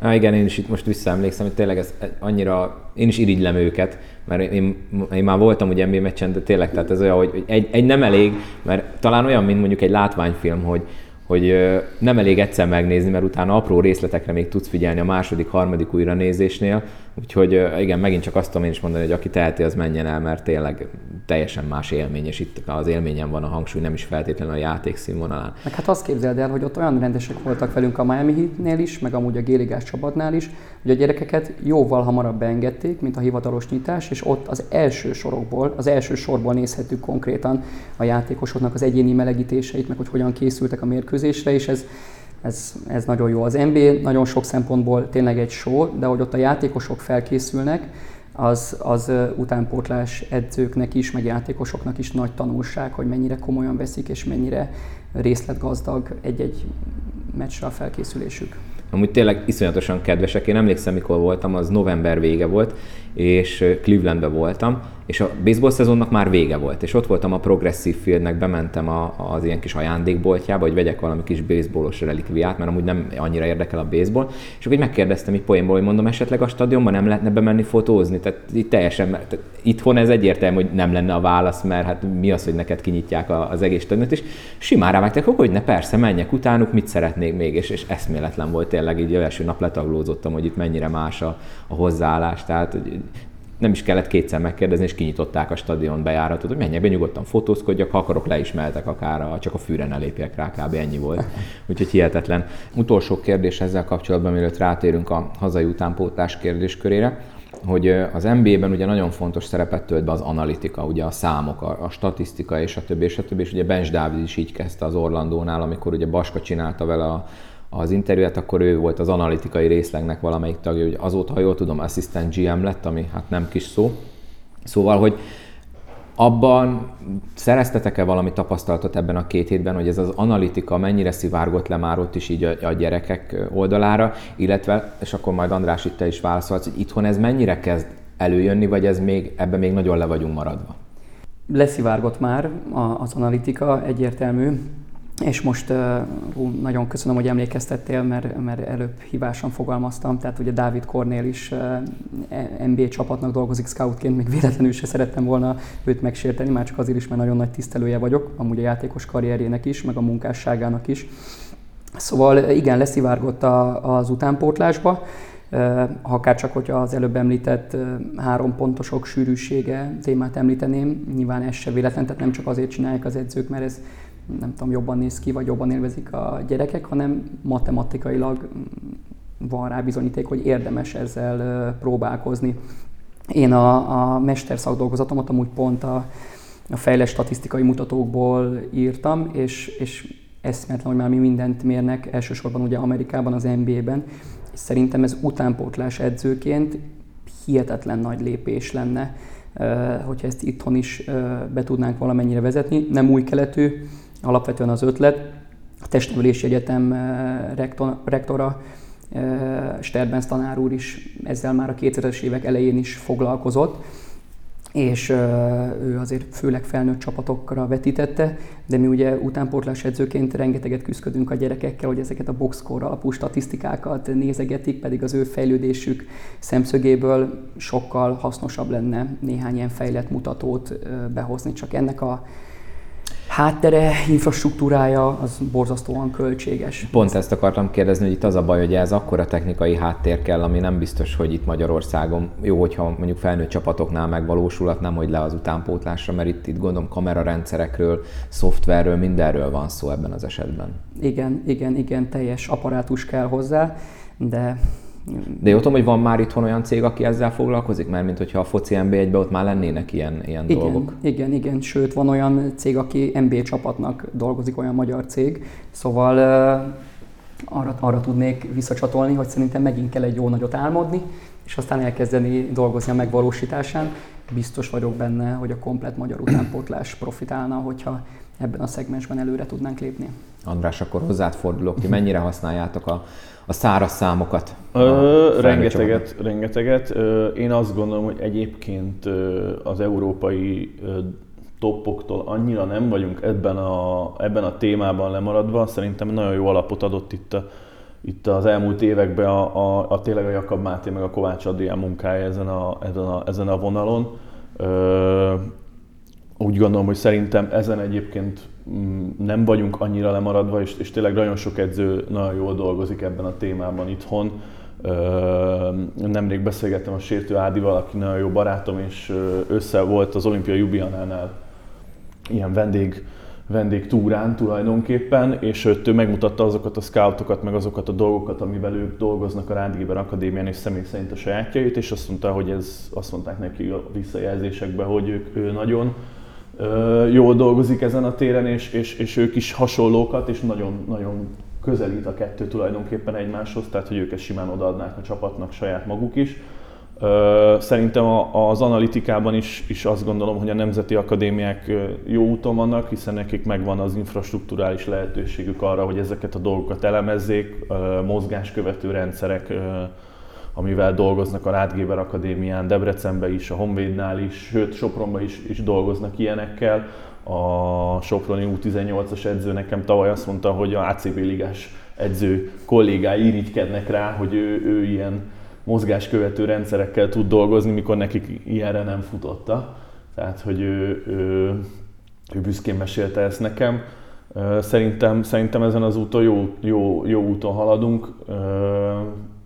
Na igen, én is itt most visszaemlékszem, hogy tényleg ez annyira, én is irigylem őket, mert én, én már voltam ugye NBA meccsen, de tényleg, tehát ez olyan, hogy egy, egy nem elég, mert talán olyan, mint mondjuk egy látványfilm, hogy, hogy nem elég egyszer megnézni, mert utána apró részletekre még tudsz figyelni a második, harmadik újra nézésnél, Úgyhogy igen, megint csak azt tudom én is mondani, hogy aki teheti, az menjen el, mert tényleg teljesen más élmény, és itt az élményen van a hangsúly, nem is feltétlenül a játék színvonalán. Meg hát azt képzeld el, hogy ott olyan rendesek voltak velünk a Miami Heat-nél is, meg amúgy a Géligás csapatnál is, hogy a gyerekeket jóval hamarabb beengedték, mint a hivatalos nyitás, és ott az első sorokból, az első sorból nézhettük konkrétan a játékosoknak az egyéni melegítéseit, meg hogy hogyan készültek a mérkőzésre, és ez ez, ez nagyon jó. Az NBA nagyon sok szempontból tényleg egy show, de hogy ott a játékosok felkészülnek, az, az utánpótlás edzőknek is, meg játékosoknak is nagy tanulság, hogy mennyire komolyan veszik, és mennyire részletgazdag egy-egy meccsre a felkészülésük. Amúgy tényleg iszonyatosan kedvesek. Én emlékszem, mikor voltam, az november vége volt, és Clevelandbe voltam, és a baseball szezonnak már vége volt, és ott voltam a Progressive Fieldnek, bementem a, az ilyen kis ajándékboltjába, hogy vegyek valami kis baseballos relikviát, mert amúgy nem annyira érdekel a baseball, és akkor így megkérdeztem így poénból, hogy mondom, esetleg a stadionban nem lehetne bemenni fotózni, tehát itt teljesen, tehát itthon ez egyértelmű, hogy nem lenne a válasz, mert hát mi az, hogy neked kinyitják az egész stadiont, és simán rávágták, hogy ne persze, menjek utánuk, mit szeretnék még, és, és eszméletlen volt tényleg, így első nap letaglózottam, hogy itt mennyire más a, a hozzáállás, tehát nem is kellett kétszer megkérdezni, és kinyitották a stadion bejáratot, hogy menjek be, nyugodtan fotózkodjak, ha akarok, le is meltek akár, csak a fűre ne lépjek rá, kb. ennyi volt. Úgyhogy hihetetlen. Utolsó kérdés ezzel kapcsolatban, mielőtt rátérünk a hazai utánpótlás kérdéskörére, hogy az NBA-ben ugye nagyon fontos szerepet tölt be az analitika, ugye a számok, a, a statisztika és a többi, és a többi, és ugye Bench David is így kezdte az Orlandónál, amikor ugye Baska csinálta vele a, az interjúját, akkor ő volt az analitikai részlegnek valamelyik tagja, hogy azóta, ha jól tudom, assistant GM lett, ami hát nem kis szó. Szóval, hogy abban szereztetek-e valami tapasztalatot ebben a két hétben, hogy ez az analitika mennyire szivárgott le már ott is így a, a gyerekek oldalára, illetve, és akkor majd András itt te is válaszolsz, hogy itthon ez mennyire kezd előjönni, vagy ez még, ebben még nagyon le vagyunk maradva? Leszivárgott már az analitika, egyértelmű. És most uh, nagyon köszönöm, hogy emlékeztettél, mert, mert előbb hibásan fogalmaztam. Tehát ugye Dávid Kornél is uh, NBA csapatnak dolgozik scoutként, még véletlenül se szerettem volna őt megsérteni, már csak azért is, mert nagyon nagy tisztelője vagyok, amúgy a játékos karrierjének is, meg a munkásságának is. Szóval igen, leszivárgott a, az utánpótlásba, ha akár csak, hogyha az előbb említett három pontosok sűrűsége témát említeném, nyilván ez se véletlen, tehát nem csak azért csinálják az edzők, mert ez nem tudom, jobban néz ki, vagy jobban élvezik a gyerekek, hanem matematikailag van rá bizonyíték, hogy érdemes ezzel próbálkozni. Én a, a mesterszakdolgozatomat amúgy pont a, a fejlett statisztikai mutatókból írtam, és, és eszméletlen, hogy már mi mindent mérnek, elsősorban ugye Amerikában, az NBA-ben, szerintem ez utánpótlás edzőként hihetetlen nagy lépés lenne, hogyha ezt itthon is be tudnánk valamennyire vezetni. Nem új keletű, alapvetően az ötlet. A Testnevelési Egyetem rektora Sterbenz tanár úr is ezzel már a 2000-es évek elején is foglalkozott, és ő azért főleg felnőtt csapatokra vetítette, de mi ugye utánpótlás edzőként rengeteget küzdködünk a gyerekekkel, hogy ezeket a boxscore alapú statisztikákat nézegetik, pedig az ő fejlődésük szemszögéből sokkal hasznosabb lenne néhány ilyen fejlett mutatót behozni, csak ennek a háttere, infrastruktúrája az borzasztóan költséges. Pont ezt akartam kérdezni, hogy itt az a baj, hogy ez akkora technikai háttér kell, ami nem biztos, hogy itt Magyarországon jó, hogyha mondjuk felnőtt csapatoknál megvalósulhat, nem hogy le az utánpótlásra, mert itt, itt gondolom kamerarendszerekről, szoftverről, mindenről van szó ebben az esetben. Igen, igen, igen, teljes apparátus kell hozzá, de de jó tudom, hogy van már itthon olyan cég, aki ezzel foglalkozik, mert mint hogyha a foci NB1-ben ott már lennének ilyen, ilyen igen, dolgok. Igen, igen, sőt van olyan cég, aki NBA csapatnak dolgozik, olyan magyar cég, szóval arra, arra tudnék visszacsatolni, hogy szerintem megint kell egy jó nagyot álmodni, és aztán elkezdeni dolgozni a megvalósításán. Biztos vagyok benne, hogy a komplet magyar utánpótlás profitálna, hogyha ebben a szegmensben előre tudnánk lépni. András, akkor hozzád fordulok, hogy mennyire használjátok a, a száraz számokat? Ö, rengeteget, rengeteget. Én azt gondolom, hogy egyébként az európai toppoktól annyira nem vagyunk ebben a, ebben a témában lemaradva. Szerintem nagyon jó alapot adott itt, a, itt az elmúlt években a, a, a tényleg a Jakab Máté meg a Kovács Adrián munkája ezen a, ezen a, ezen a vonalon. Ö, úgy gondolom, hogy szerintem ezen egyébként nem vagyunk annyira lemaradva, és, és tényleg nagyon sok edző nagyon jól dolgozik ebben a témában itthon. Nemrég beszélgettem a Sértő Ádival, aki nagyon jó barátom, és össze volt az Olimpia Jubianánál ilyen vendég, vendég túrán tulajdonképpen, és ő megmutatta azokat a scoutokat, meg azokat a dolgokat, amivel ők dolgoznak a Rádgéber Akadémián, és személy szerint a sajátjait, és azt mondta, hogy ez, azt mondták neki a visszajelzésekben, hogy ők, ő nagyon jól dolgozik ezen a téren, és, és, és ők is hasonlókat, és nagyon, nagyon közelít a kettő tulajdonképpen egymáshoz, tehát hogy ők ezt simán odaadnák a csapatnak saját maguk is. Szerintem az analitikában is, is azt gondolom, hogy a nemzeti akadémiák jó úton vannak, hiszen nekik megvan az infrastruktúrális lehetőségük arra, hogy ezeket a dolgokat elemezzék, mozgáskövető rendszerek, amivel dolgoznak a Rádgéber Akadémián, Debrecenbe is, a Honvédnál is, sőt Sopronban is, is dolgoznak ilyenekkel. A Soproni U18-as edző nekem tavaly azt mondta, hogy a ACB ligás edző kollégái irigykednek rá, hogy ő, ő ilyen mozgáskövető rendszerekkel tud dolgozni, mikor nekik ilyenre nem futotta. Tehát, hogy ő, ő, ő büszkén mesélte ezt nekem. Szerintem, szerintem ezen az úton jó, jó, jó úton haladunk.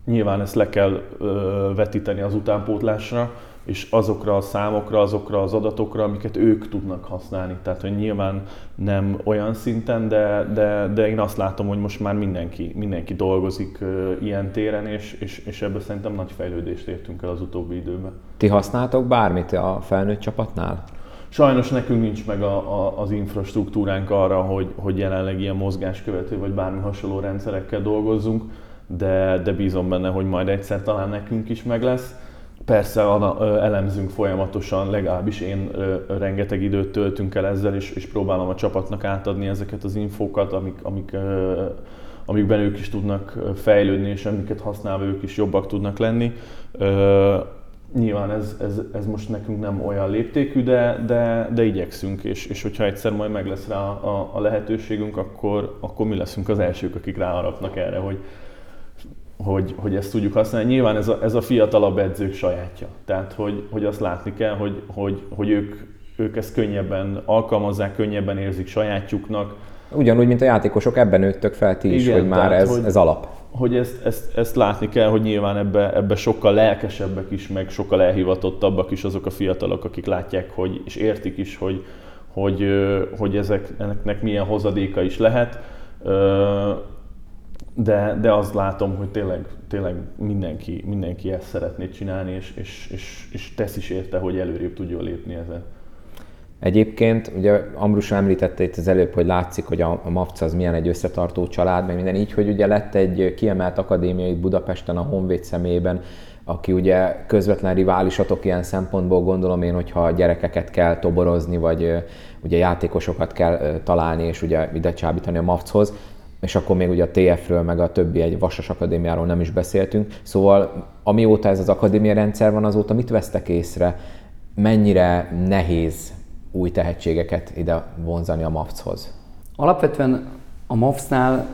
Nyilván ezt le kell vetíteni az utánpótlásra, és azokra a számokra, azokra az adatokra, amiket ők tudnak használni. Tehát, hogy nyilván nem olyan szinten, de, de, de én azt látom, hogy most már mindenki, mindenki dolgozik ilyen téren, és, és, és ebből szerintem nagy fejlődést értünk el az utóbbi időben. Ti használtok bármit a felnőtt csapatnál? Sajnos nekünk nincs meg a, a, az infrastruktúránk arra, hogy, hogy jelenleg ilyen mozgáskövető vagy bármi hasonló rendszerekkel dolgozzunk de, de bízom benne, hogy majd egyszer talán nekünk is meg lesz. Persze elemzünk folyamatosan, legalábbis én rengeteg időt töltünk el ezzel, és, és próbálom a csapatnak átadni ezeket az infókat, amik, amik, amikben ők is tudnak fejlődni, és amiket használva ők is jobbak tudnak lenni. Nyilván ez, ez, ez most nekünk nem olyan léptékű, de, de, de igyekszünk, és, és hogyha egyszer majd meg lesz rá a, a lehetőségünk, akkor, akkor mi leszünk az elsők, akik ráharapnak erre, hogy, hogy, hogy ezt tudjuk használni. Nyilván ez a, ez a fiatalabb edzők sajátja. Tehát, hogy, hogy azt látni kell, hogy, hogy, hogy ők, ők ezt könnyebben alkalmazzák, könnyebben érzik sajátjuknak. Ugyanúgy, mint a játékosok, ebben nőttök fel ti is, Igen, hogy már tehát, ez, hogy, ez alap. Hogy ezt, ezt, ezt látni kell, hogy nyilván ebbe, ebbe sokkal lelkesebbek is, meg sokkal elhivatottabbak is azok a fiatalok, akik látják, hogy, és értik is, hogy, hogy, hogy ezeknek milyen hozadéka is lehet. De, de azt látom, hogy tényleg, tényleg mindenki, mindenki ezt szeretné csinálni, és, és, és, és tesz is érte, hogy előrébb tudjon lépni ezen. Egyébként, ugye Ambrus említette itt az előbb, hogy látszik, hogy a, a MAFC az milyen egy összetartó család, meg minden így, hogy ugye lett egy kiemelt akadémia itt Budapesten a Honvéd személyében, aki ugye közvetlen riválisatok ilyen szempontból gondolom én, hogyha gyerekeket kell toborozni, vagy ugye játékosokat kell találni, és ugye ide csábítani a MAFC-hoz, és akkor még ugye a TF-ről, meg a többi egy Vasas Akadémiáról nem is beszéltünk. Szóval amióta ez az akadémia rendszer van, azóta mit vesztek észre? Mennyire nehéz új tehetségeket ide vonzani a MAFC-hoz? Alapvetően a MAFC-nál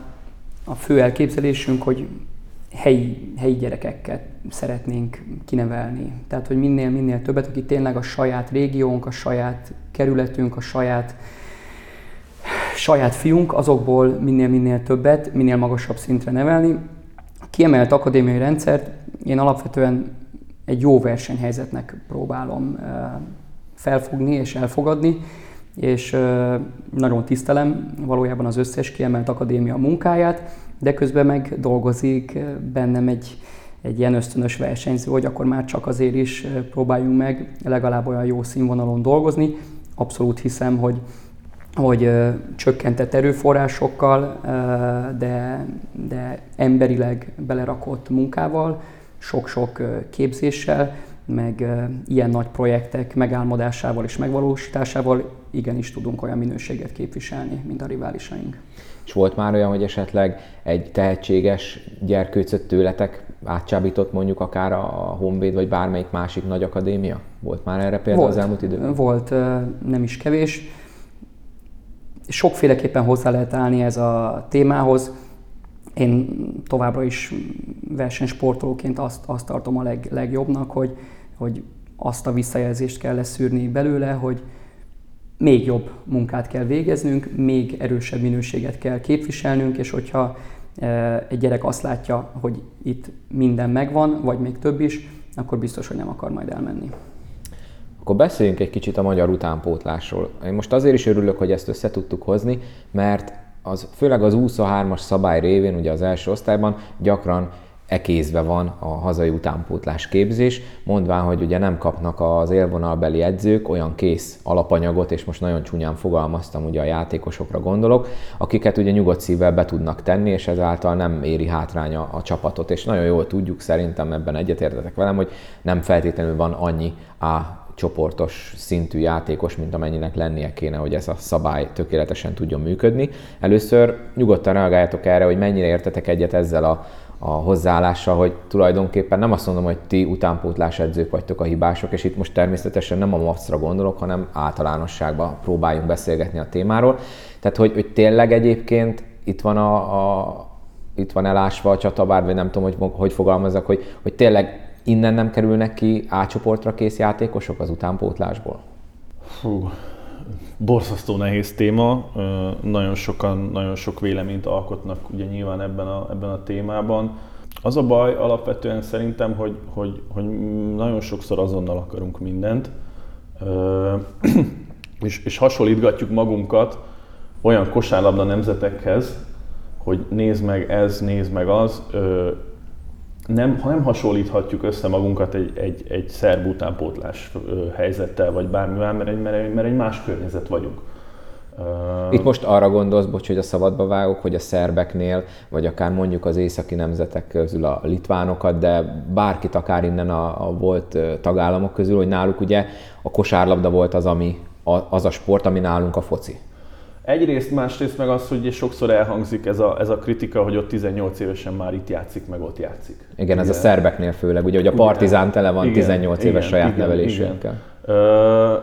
a fő elképzelésünk, hogy helyi, helyi gyerekeket szeretnénk kinevelni. Tehát, hogy minél, minél többet, aki tényleg a saját régiónk, a saját kerületünk, a saját saját fiunk, azokból minél-minél többet, minél magasabb szintre nevelni. A kiemelt akadémiai rendszert én alapvetően egy jó versenyhelyzetnek próbálom felfogni és elfogadni, és nagyon tisztelem valójában az összes kiemelt akadémia munkáját, de közben meg dolgozik bennem egy, egy ilyen ösztönös versenyző, hogy akkor már csak azért is próbáljunk meg legalább olyan jó színvonalon dolgozni. Abszolút hiszem, hogy, hogy csökkentett erőforrásokkal, de, de emberileg belerakott munkával, sok-sok képzéssel, meg ilyen nagy projektek megálmodásával és megvalósításával igenis tudunk olyan minőséget képviselni, mint a riválisaink. És volt már olyan, hogy esetleg egy tehetséges gyerkőcöt tőletek átcsábított mondjuk akár a Honvéd vagy bármelyik másik nagy akadémia? Volt már erre például volt, az elmúlt időben? Volt, nem is kevés. Sokféleképpen hozzá lehet állni ez a témához. Én továbbra is versenysportolóként azt, azt tartom a leg, legjobbnak, hogy, hogy azt a visszajelzést kell leszűrni belőle, hogy még jobb munkát kell végeznünk, még erősebb minőséget kell képviselnünk, és hogyha e, egy gyerek azt látja, hogy itt minden megvan, vagy még több is, akkor biztos, hogy nem akar majd elmenni. Akkor beszéljünk egy kicsit a magyar utánpótlásról. Én most azért is örülök, hogy ezt össze tudtuk hozni, mert az, főleg az 23-as szabály révén, ugye az első osztályban gyakran ekézve van a hazai utánpótlás képzés, mondván, hogy ugye nem kapnak az élvonalbeli edzők olyan kész alapanyagot, és most nagyon csúnyán fogalmaztam, ugye a játékosokra gondolok, akiket ugye nyugodt szívvel be tudnak tenni, és ezáltal nem éri hátránya a csapatot. És nagyon jól tudjuk, szerintem ebben egyetértetek velem, hogy nem feltétlenül van annyi A csoportos szintű játékos, mint amennyinek lennie kéne, hogy ez a szabály tökéletesen tudjon működni. Először nyugodtan reagáljatok erre, hogy mennyire értetek egyet ezzel a a hozzáállással, hogy tulajdonképpen nem azt mondom, hogy ti utánpótlás edzők vagytok a hibások, és itt most természetesen nem a MAFC-ra gondolok, hanem általánosságban próbáljunk beszélgetni a témáról. Tehát, hogy, hogy tényleg egyébként itt van a, a itt van elásva a csatabár, vagy nem tudom, hogy hogy fogalmazok, hogy, hogy tényleg innen nem kerülnek ki A kész játékosok az utánpótlásból? Fú, borzasztó nehéz téma, nagyon sokan, nagyon sok véleményt alkotnak ugye nyilván ebben a, ebben a témában. Az a baj alapvetően szerintem, hogy, hogy, hogy nagyon sokszor azonnal akarunk mindent, és, és hasonlítgatjuk magunkat olyan kosárlabda nemzetekhez, hogy nézd meg ez, nézd meg az, nem, ha nem hasonlíthatjuk össze magunkat egy, egy, egy szerb utánpótlás helyzettel, vagy bármivel, mert egy, mert, mert egy más környezet vagyunk. Itt most arra gondolsz, bocs, hogy a szabadba vágok, hogy a szerbeknél, vagy akár mondjuk az északi nemzetek közül a litvánokat, de bárkit akár innen a, a volt tagállamok közül, hogy náluk ugye a kosárlabda volt az, ami az a sport, ami nálunk a foci. Egyrészt, másrészt meg az, hogy sokszor elhangzik ez a, ez a kritika, hogy ott 18 évesen már itt játszik, meg ott játszik. Igen, igen. ez a szerbeknél főleg, ugye, hogy a partizán tele van igen, 18 éves igen, saját igen, nevelésünkkel.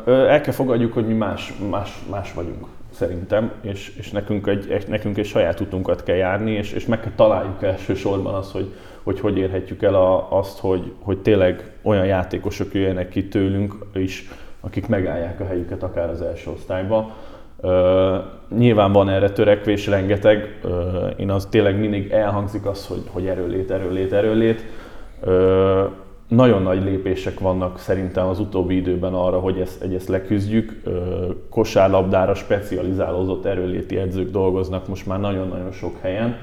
El kell fogadjuk, hogy mi más, más, más vagyunk szerintem, és, és nekünk, egy, nekünk egy saját utunkat kell járni, és, és meg kell találjuk elsősorban azt, hogy hogy, hogy érhetjük el a, azt, hogy, hogy tényleg olyan játékosok jöjjenek ki tőlünk is, akik megállják a helyüket akár az első osztályba Uh, nyilván van erre törekvés rengeteg, én az tényleg mindig elhangzik az, hogy, hogy erőlét, erőlét, erőlét. Nagyon nagy lépések vannak szerintem az utóbbi időben arra, hogy ezt, hogy ezt leküzdjük. Kosárlabdára specializálódott erőléti edzők dolgoznak most már nagyon-nagyon sok helyen.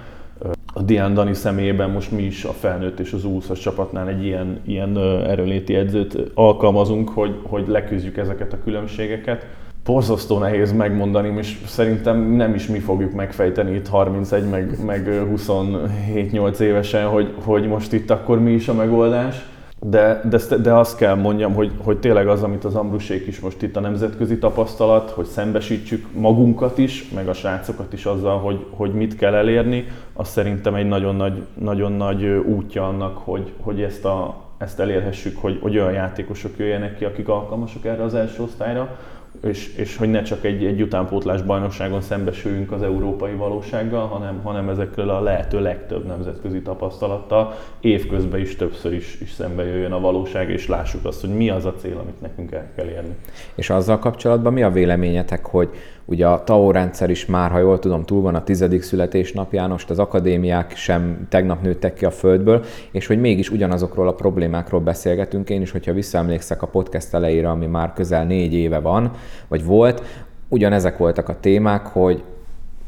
A Dián Dani személyében most mi is a felnőtt és az 20 csapatnál egy ilyen, ilyen erőléti edzőt alkalmazunk, hogy, hogy leküzdjük ezeket a különbségeket borzasztó nehéz megmondani, és szerintem nem is mi fogjuk megfejteni itt 31 meg, meg 27-8 évesen, hogy, hogy most itt akkor mi is a megoldás. De, de, de azt kell mondjam, hogy, hogy tényleg az, amit az Ambrusék is most itt a nemzetközi tapasztalat, hogy szembesítsük magunkat is, meg a srácokat is azzal, hogy, hogy mit kell elérni, az szerintem egy nagyon nagy, nagyon nagy útja annak, hogy, hogy ezt, a, ezt elérhessük, hogy, hogy olyan játékosok jöjjenek ki, akik alkalmasok erre az első osztályra, és, és hogy ne csak egy, egy utánpótlás bajnokságon szembesüljünk az európai valósággal, hanem, hanem ezekről a lehető legtöbb nemzetközi tapasztalattal évközben is többször is, is szembe jöjjön a valóság, és lássuk azt, hogy mi az a cél, amit nekünk el kell érni. És azzal kapcsolatban mi a véleményetek, hogy Ugye a TAO rendszer is már, ha jól tudom, túl van a tizedik születésnapján, most az akadémiák sem tegnap nőttek ki a földből, és hogy mégis ugyanazokról a problémákról beszélgetünk. Én is, hogyha visszaemlékszek a podcast elejére, ami már közel négy éve van, vagy volt, ugyanezek voltak a témák, hogy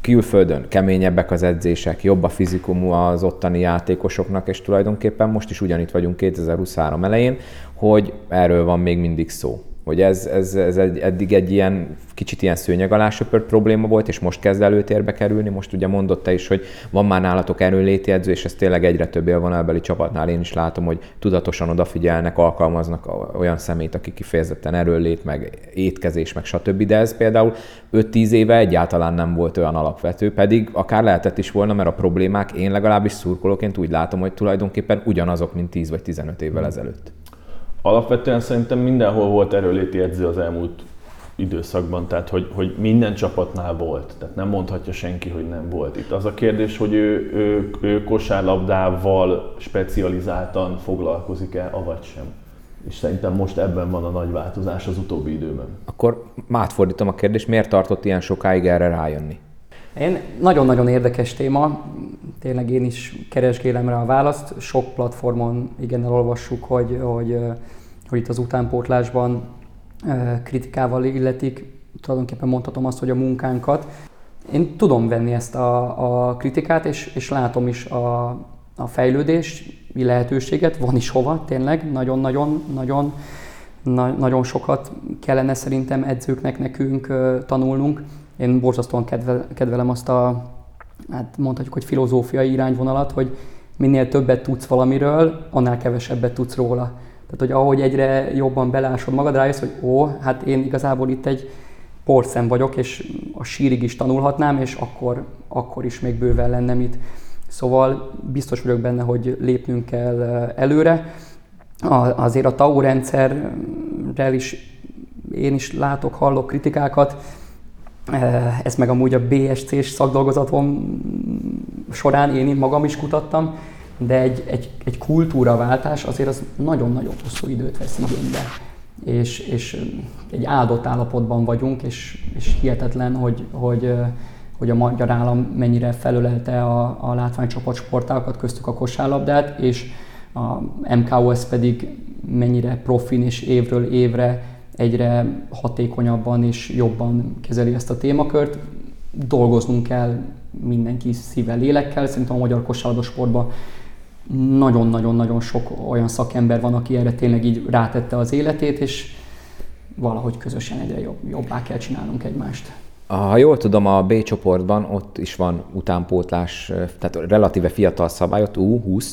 külföldön keményebbek az edzések, jobb a fizikumú az ottani játékosoknak, és tulajdonképpen most is ugyanitt vagyunk 2023 elején, hogy erről van még mindig szó hogy ez, ez, ez egy, eddig egy ilyen kicsit ilyen szőnyeg alá söpört probléma volt, és most kezd előtérbe kerülni. Most ugye mondotta is, hogy van már nálatok erőléti edző, és ez tényleg egyre több élvonalbeli csapatnál én is látom, hogy tudatosan odafigyelnek, alkalmaznak olyan szemét, aki kifejezetten erőlét, meg étkezés, meg stb. De ez például 5-10 éve egyáltalán nem volt olyan alapvető, pedig akár lehetett is volna, mert a problémák én legalábbis szurkolóként úgy látom, hogy tulajdonképpen ugyanazok, mint 10 vagy 15 évvel ezelőtt. Alapvetően szerintem mindenhol volt erőléti edző az elmúlt időszakban, tehát hogy, hogy minden csapatnál volt, tehát nem mondhatja senki, hogy nem volt. Itt az a kérdés, hogy ő, ő, ő kosárlabdával specializáltan foglalkozik-e, avagy sem. És szerintem most ebben van a nagy változás az utóbbi időben. Akkor átfordítom a kérdést, miért tartott ilyen sokáig erre rájönni? Én nagyon-nagyon érdekes téma, tényleg én is keresgélem rá a választ. Sok platformon igen elolvassuk, hogy, hogy, hogy itt az utánpótlásban kritikával illetik, tulajdonképpen mondhatom azt, hogy a munkánkat. Én tudom venni ezt a, a kritikát, és, és látom is a, a fejlődés lehetőséget, van is hova, tényleg, nagyon-nagyon, nagyon, nagyon sokat kellene szerintem edzőknek nekünk tanulnunk. Én borzasztóan kedvel, kedvelem azt a, hát mondhatjuk, hogy filozófiai irányvonalat, hogy minél többet tudsz valamiről, annál kevesebbet tudsz róla. Tehát, hogy ahogy egyre jobban belásod magad, rájössz, hogy ó, hát én igazából itt egy porszem vagyok, és a sírig is tanulhatnám, és akkor, akkor is még bőven lenne mit. Szóval biztos vagyok benne, hogy lépnünk kell előre. A, azért a TAU rendszerrel is én is látok, hallok kritikákat, ezt meg amúgy a BSC-s szakdolgozatom során én magam is kutattam, de egy, egy, egy kultúraváltás azért az nagyon-nagyon hosszú időt vesz igénybe. És, és egy áldott állapotban vagyunk, és, és hihetetlen, hogy, hogy, hogy a magyar állam mennyire felölelte a, a látványcsapat sportágokat, köztük a kosárlabdát, és a MKOS pedig mennyire profin és évről évre egyre hatékonyabban és jobban kezeli ezt a témakört. Dolgoznunk kell mindenki szívvel, lélekkel. Szerintem a magyar kosárlabda sportban nagyon-nagyon-nagyon sok olyan szakember van, aki erre tényleg így rátette az életét, és valahogy közösen egyre jobb, jobbá kell csinálnunk egymást. Ha jól tudom, a B csoportban ott is van utánpótlás, tehát relatíve fiatal szabály, ott U20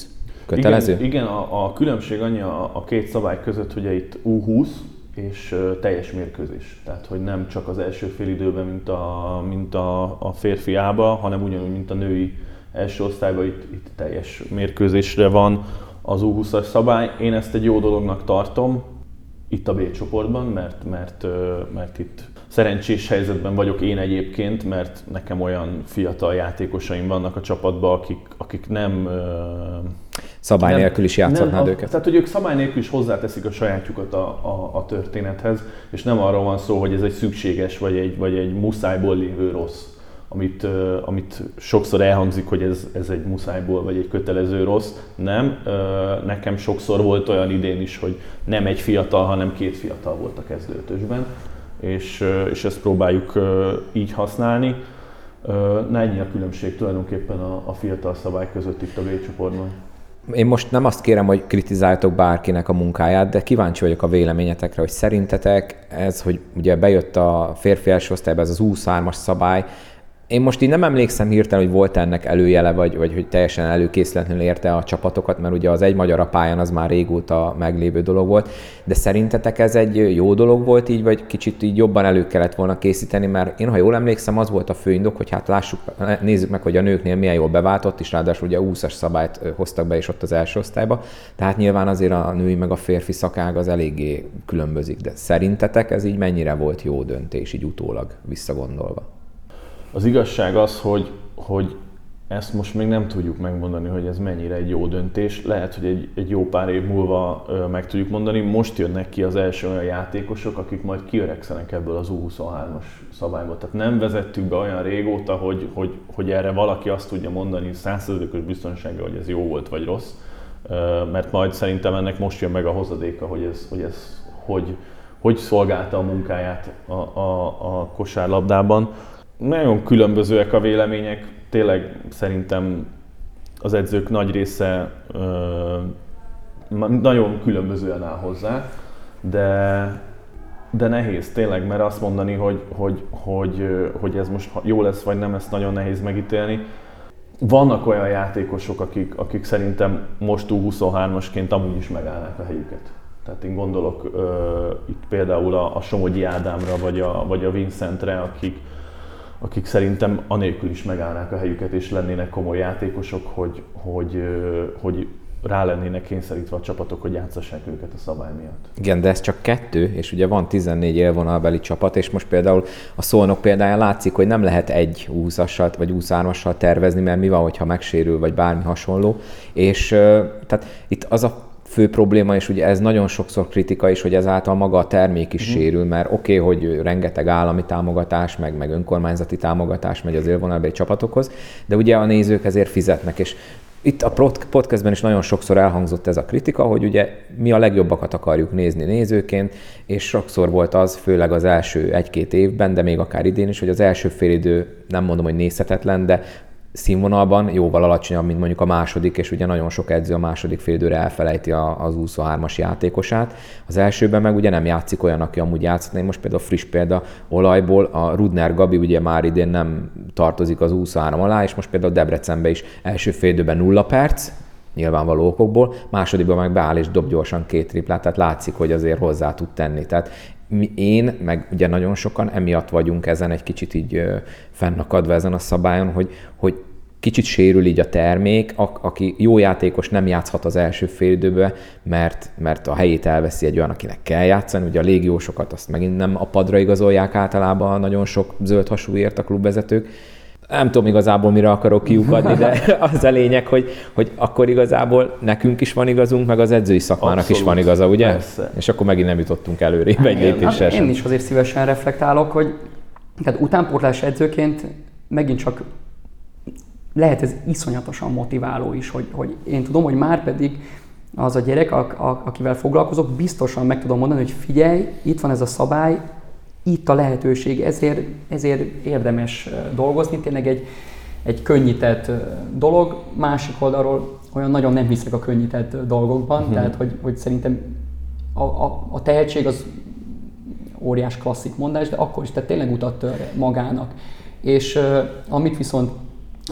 kötelező? Igen, igen a, a különbség annyi a, a két szabály között, hogy itt U20, és teljes mérkőzés. Tehát, hogy nem csak az első fél időben, mint a, mint a, a férfiába, hanem ugyanúgy, mint a női első osztályban, itt, itt teljes mérkőzésre van az U20-as szabály. Én ezt egy jó dolognak tartom, itt a B csoportban, mert, mert, mert itt szerencsés helyzetben vagyok én egyébként, mert nekem olyan fiatal játékosaim vannak a csapatban, akik, akik nem... Szabály nélkül is játszhatnád őket. Tehát, hogy ők szabály nélkül is hozzáteszik a sajátjukat a, a, a történethez, és nem arról van szó, hogy ez egy szükséges, vagy egy, vagy egy muszájból lévő rossz, amit, amit sokszor elhangzik, hogy ez, ez egy muszájból vagy egy kötelező rossz. Nem, nekem sokszor volt olyan idén is, hogy nem egy fiatal, hanem két fiatal volt a kezdőtösben, és, és ezt próbáljuk így használni. Na ennyi a különbség tulajdonképpen a, a fiatal szabály között itt a B csoportban. Én most nem azt kérem, hogy kritizáltok bárkinek a munkáját, de kíváncsi vagyok a véleményetekre, hogy szerintetek ez, hogy ugye bejött a férfi első osztályba ez az 23-as szabály, én most így nem emlékszem hirtelen, hogy volt ennek előjele, vagy, vagy hogy teljesen előkészületlenül érte a csapatokat, mert ugye az egy magyar a pályán az már régóta meglévő dolog volt, de szerintetek ez egy jó dolog volt így, vagy kicsit így jobban elő kellett volna készíteni, mert én, ha jól emlékszem, az volt a fő indok, hogy hát lássuk, nézzük meg, hogy a nőknél milyen jól beváltott, és ráadásul ugye 20-as szabályt hoztak be is ott az első osztályba, tehát nyilván azért a női meg a férfi szakág az eléggé különbözik, de szerintetek ez így mennyire volt jó döntés, így utólag visszagondolva? Az igazság az, hogy, hogy ezt most még nem tudjuk megmondani, hogy ez mennyire egy jó döntés. Lehet, hogy egy, egy jó pár év múlva ö, meg tudjuk mondani. Most jönnek ki az első olyan játékosok, akik majd kiöregszenek ebből az U23-as szabályból. Tehát nem vezettük be olyan régóta, hogy, hogy, hogy erre valaki azt tudja mondani százszerzőkös biztonsággal, hogy ez jó volt vagy rossz. Ö, mert majd szerintem ennek most jön meg a hozadéka, hogy ez hogy, ez, hogy, hogy szolgálta a munkáját a, a, a kosárlabdában nagyon különbözőek a vélemények, tényleg szerintem az edzők nagy része ö, nagyon különbözően áll hozzá, de, de nehéz tényleg, mert azt mondani, hogy, hogy, hogy, hogy ez most jó lesz vagy nem, ezt nagyon nehéz megítélni. Vannak olyan játékosok, akik, akik szerintem most 23-asként amúgy is megállnák a helyüket. Tehát én gondolok uh, itt például a, a Somogyi Ádámra, vagy a, vagy a Vincentre, akik, akik szerintem anélkül is megállnák a helyüket, és lennének komoly játékosok, hogy, hogy, hogy rá lennének kényszerítve a csapatok, hogy játszassák őket a szabály miatt. Igen, de ez csak kettő, és ugye van 14 élvonalbeli csapat, és most például a Szolnok példáján látszik, hogy nem lehet egy 20 vagy 23-assal tervezni, mert mi van, hogyha megsérül, vagy bármi hasonló. És tehát itt az a fő probléma, és ugye ez nagyon sokszor kritika is, hogy ezáltal maga a termék is uh-huh. sérül, mert oké, okay, hogy rengeteg állami támogatás, meg, meg önkormányzati támogatás megy az élvonalbeli csapatokhoz, de ugye a nézők ezért fizetnek, és itt a podcastben is nagyon sokszor elhangzott ez a kritika, hogy ugye mi a legjobbakat akarjuk nézni nézőként, és sokszor volt az, főleg az első egy-két évben, de még akár idén is, hogy az első félidő nem mondom, hogy nézhetetlen, de színvonalban jóval alacsonyabb, mint mondjuk a második, és ugye nagyon sok edző a második félidőre elfelejti az 23-as játékosát. Az elsőben meg ugye nem játszik olyan, aki amúgy játszhatna. Most például friss példa olajból, a Rudner Gabi ugye már idén nem tartozik az 23 alá, és most például Debrecenben is első félidőben nulla perc, nyilvánvaló okokból, másodikban meg beáll és dob gyorsan két triplát, tehát látszik, hogy azért hozzá tud tenni. Tehát én, meg ugye nagyon sokan emiatt vagyunk ezen egy kicsit így fennakadva ezen a szabályon, hogy, hogy kicsit sérül így a termék, aki jó játékos nem játszhat az első félidőbe, mert, mert a helyét elveszi egy olyan, akinek kell játszani. Ugye a légiósokat azt megint nem a padra igazolják általában nagyon sok zöld hasúért a klubvezetők, nem tudom igazából mire akarok kiukadni, de az a lényeg, hogy, hogy akkor igazából nekünk is van igazunk, meg az edzői szakmának Abszolút. is van igaza, ugye? Persze. És akkor megint nem jutottunk előrébb egy lépéssel hát Én is azért szívesen reflektálok, hogy tehát utánpótlás edzőként megint csak lehet ez iszonyatosan motiváló is, hogy, hogy én tudom, hogy már pedig az a gyerek, a, a, akivel foglalkozok, biztosan meg tudom mondani, hogy figyelj, itt van ez a szabály, itt a lehetőség, ezért, ezért érdemes dolgozni, tényleg egy, egy könnyített dolog. Másik oldalról olyan nagyon nem hiszek a könnyített dolgokban, hmm. tehát hogy, hogy szerintem a, a, a tehetség az óriás klasszik mondás, de akkor is, tehát tényleg utat tör magának. És uh, amit viszont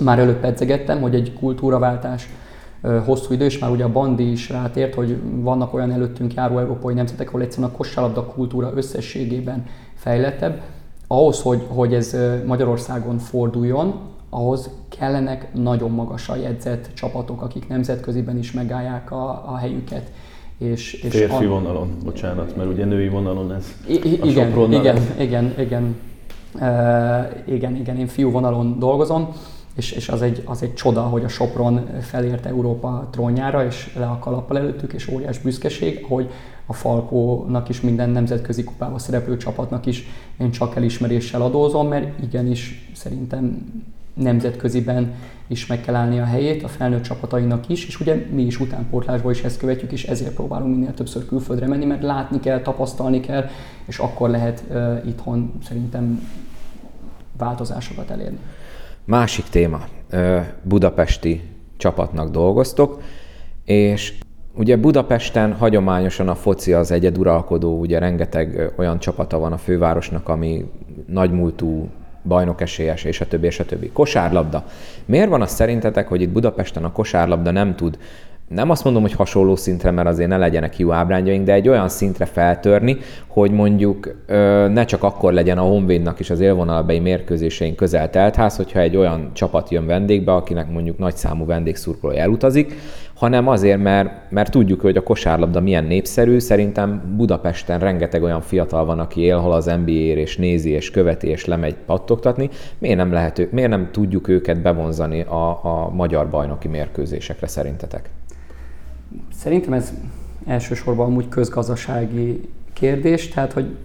már előbb pedzegettem, hogy egy kultúraváltás uh, hosszú idő, és már ugye a Bandi is rátért, hogy vannak olyan előttünk járó európai nemzetek, ahol egyszerűen a kosárlabda kultúra összességében fejlettebb. Ahhoz, hogy, hogy ez Magyarországon forduljon, ahhoz kellenek nagyon magasra jegyzett csapatok, akik nemzetköziben is megállják a, a helyüket. És, és Férfi a... vonalon, bocsánat, mert ugye női vonalon ez I- igen, igen, igen, igen, igen, igen, igen, én fiú vonalon dolgozom, és, és az, egy, az egy csoda, hogy a Sopron felért Európa trónjára, és le a kalappal előttük, és óriás büszkeség, hogy a Falkónak is minden nemzetközi kupába szereplő csapatnak is én csak elismeréssel adózom, mert igenis szerintem nemzetköziben is meg kell állni a helyét, a felnőtt csapatainak is, és ugye mi is utánpótlásból is ezt követjük, és ezért próbálunk minél többször külföldre menni, mert látni kell, tapasztalni kell, és akkor lehet uh, itthon szerintem változásokat elérni. Másik téma. Budapesti csapatnak dolgoztok, és ugye Budapesten hagyományosan a foci az egyeduralkodó, ugye rengeteg olyan csapata van a fővárosnak, ami nagymúltú bajnokesélyes, és a többi, és a többi. Kosárlabda. Miért van az szerintetek, hogy itt Budapesten a kosárlabda nem tud nem azt mondom, hogy hasonló szintre, mert azért ne legyenek jó ábrányjaink, de egy olyan szintre feltörni, hogy mondjuk ne csak akkor legyen a Honvédnak is az élvonalbeli mérkőzéseink közel teltház, hogyha egy olyan csapat jön vendégbe, akinek mondjuk nagy számú vendégszurkoló elutazik, hanem azért, mert, mert tudjuk, hogy a kosárlabda milyen népszerű. Szerintem Budapesten rengeteg olyan fiatal van, aki élhol az nba és nézi, és követi, és lemegy pattogtatni. Miért nem, lehet, miért nem tudjuk őket bevonzani a, a magyar bajnoki mérkőzésekre szerintetek? Szerintem ez elsősorban amúgy közgazdasági kérdés, tehát hogy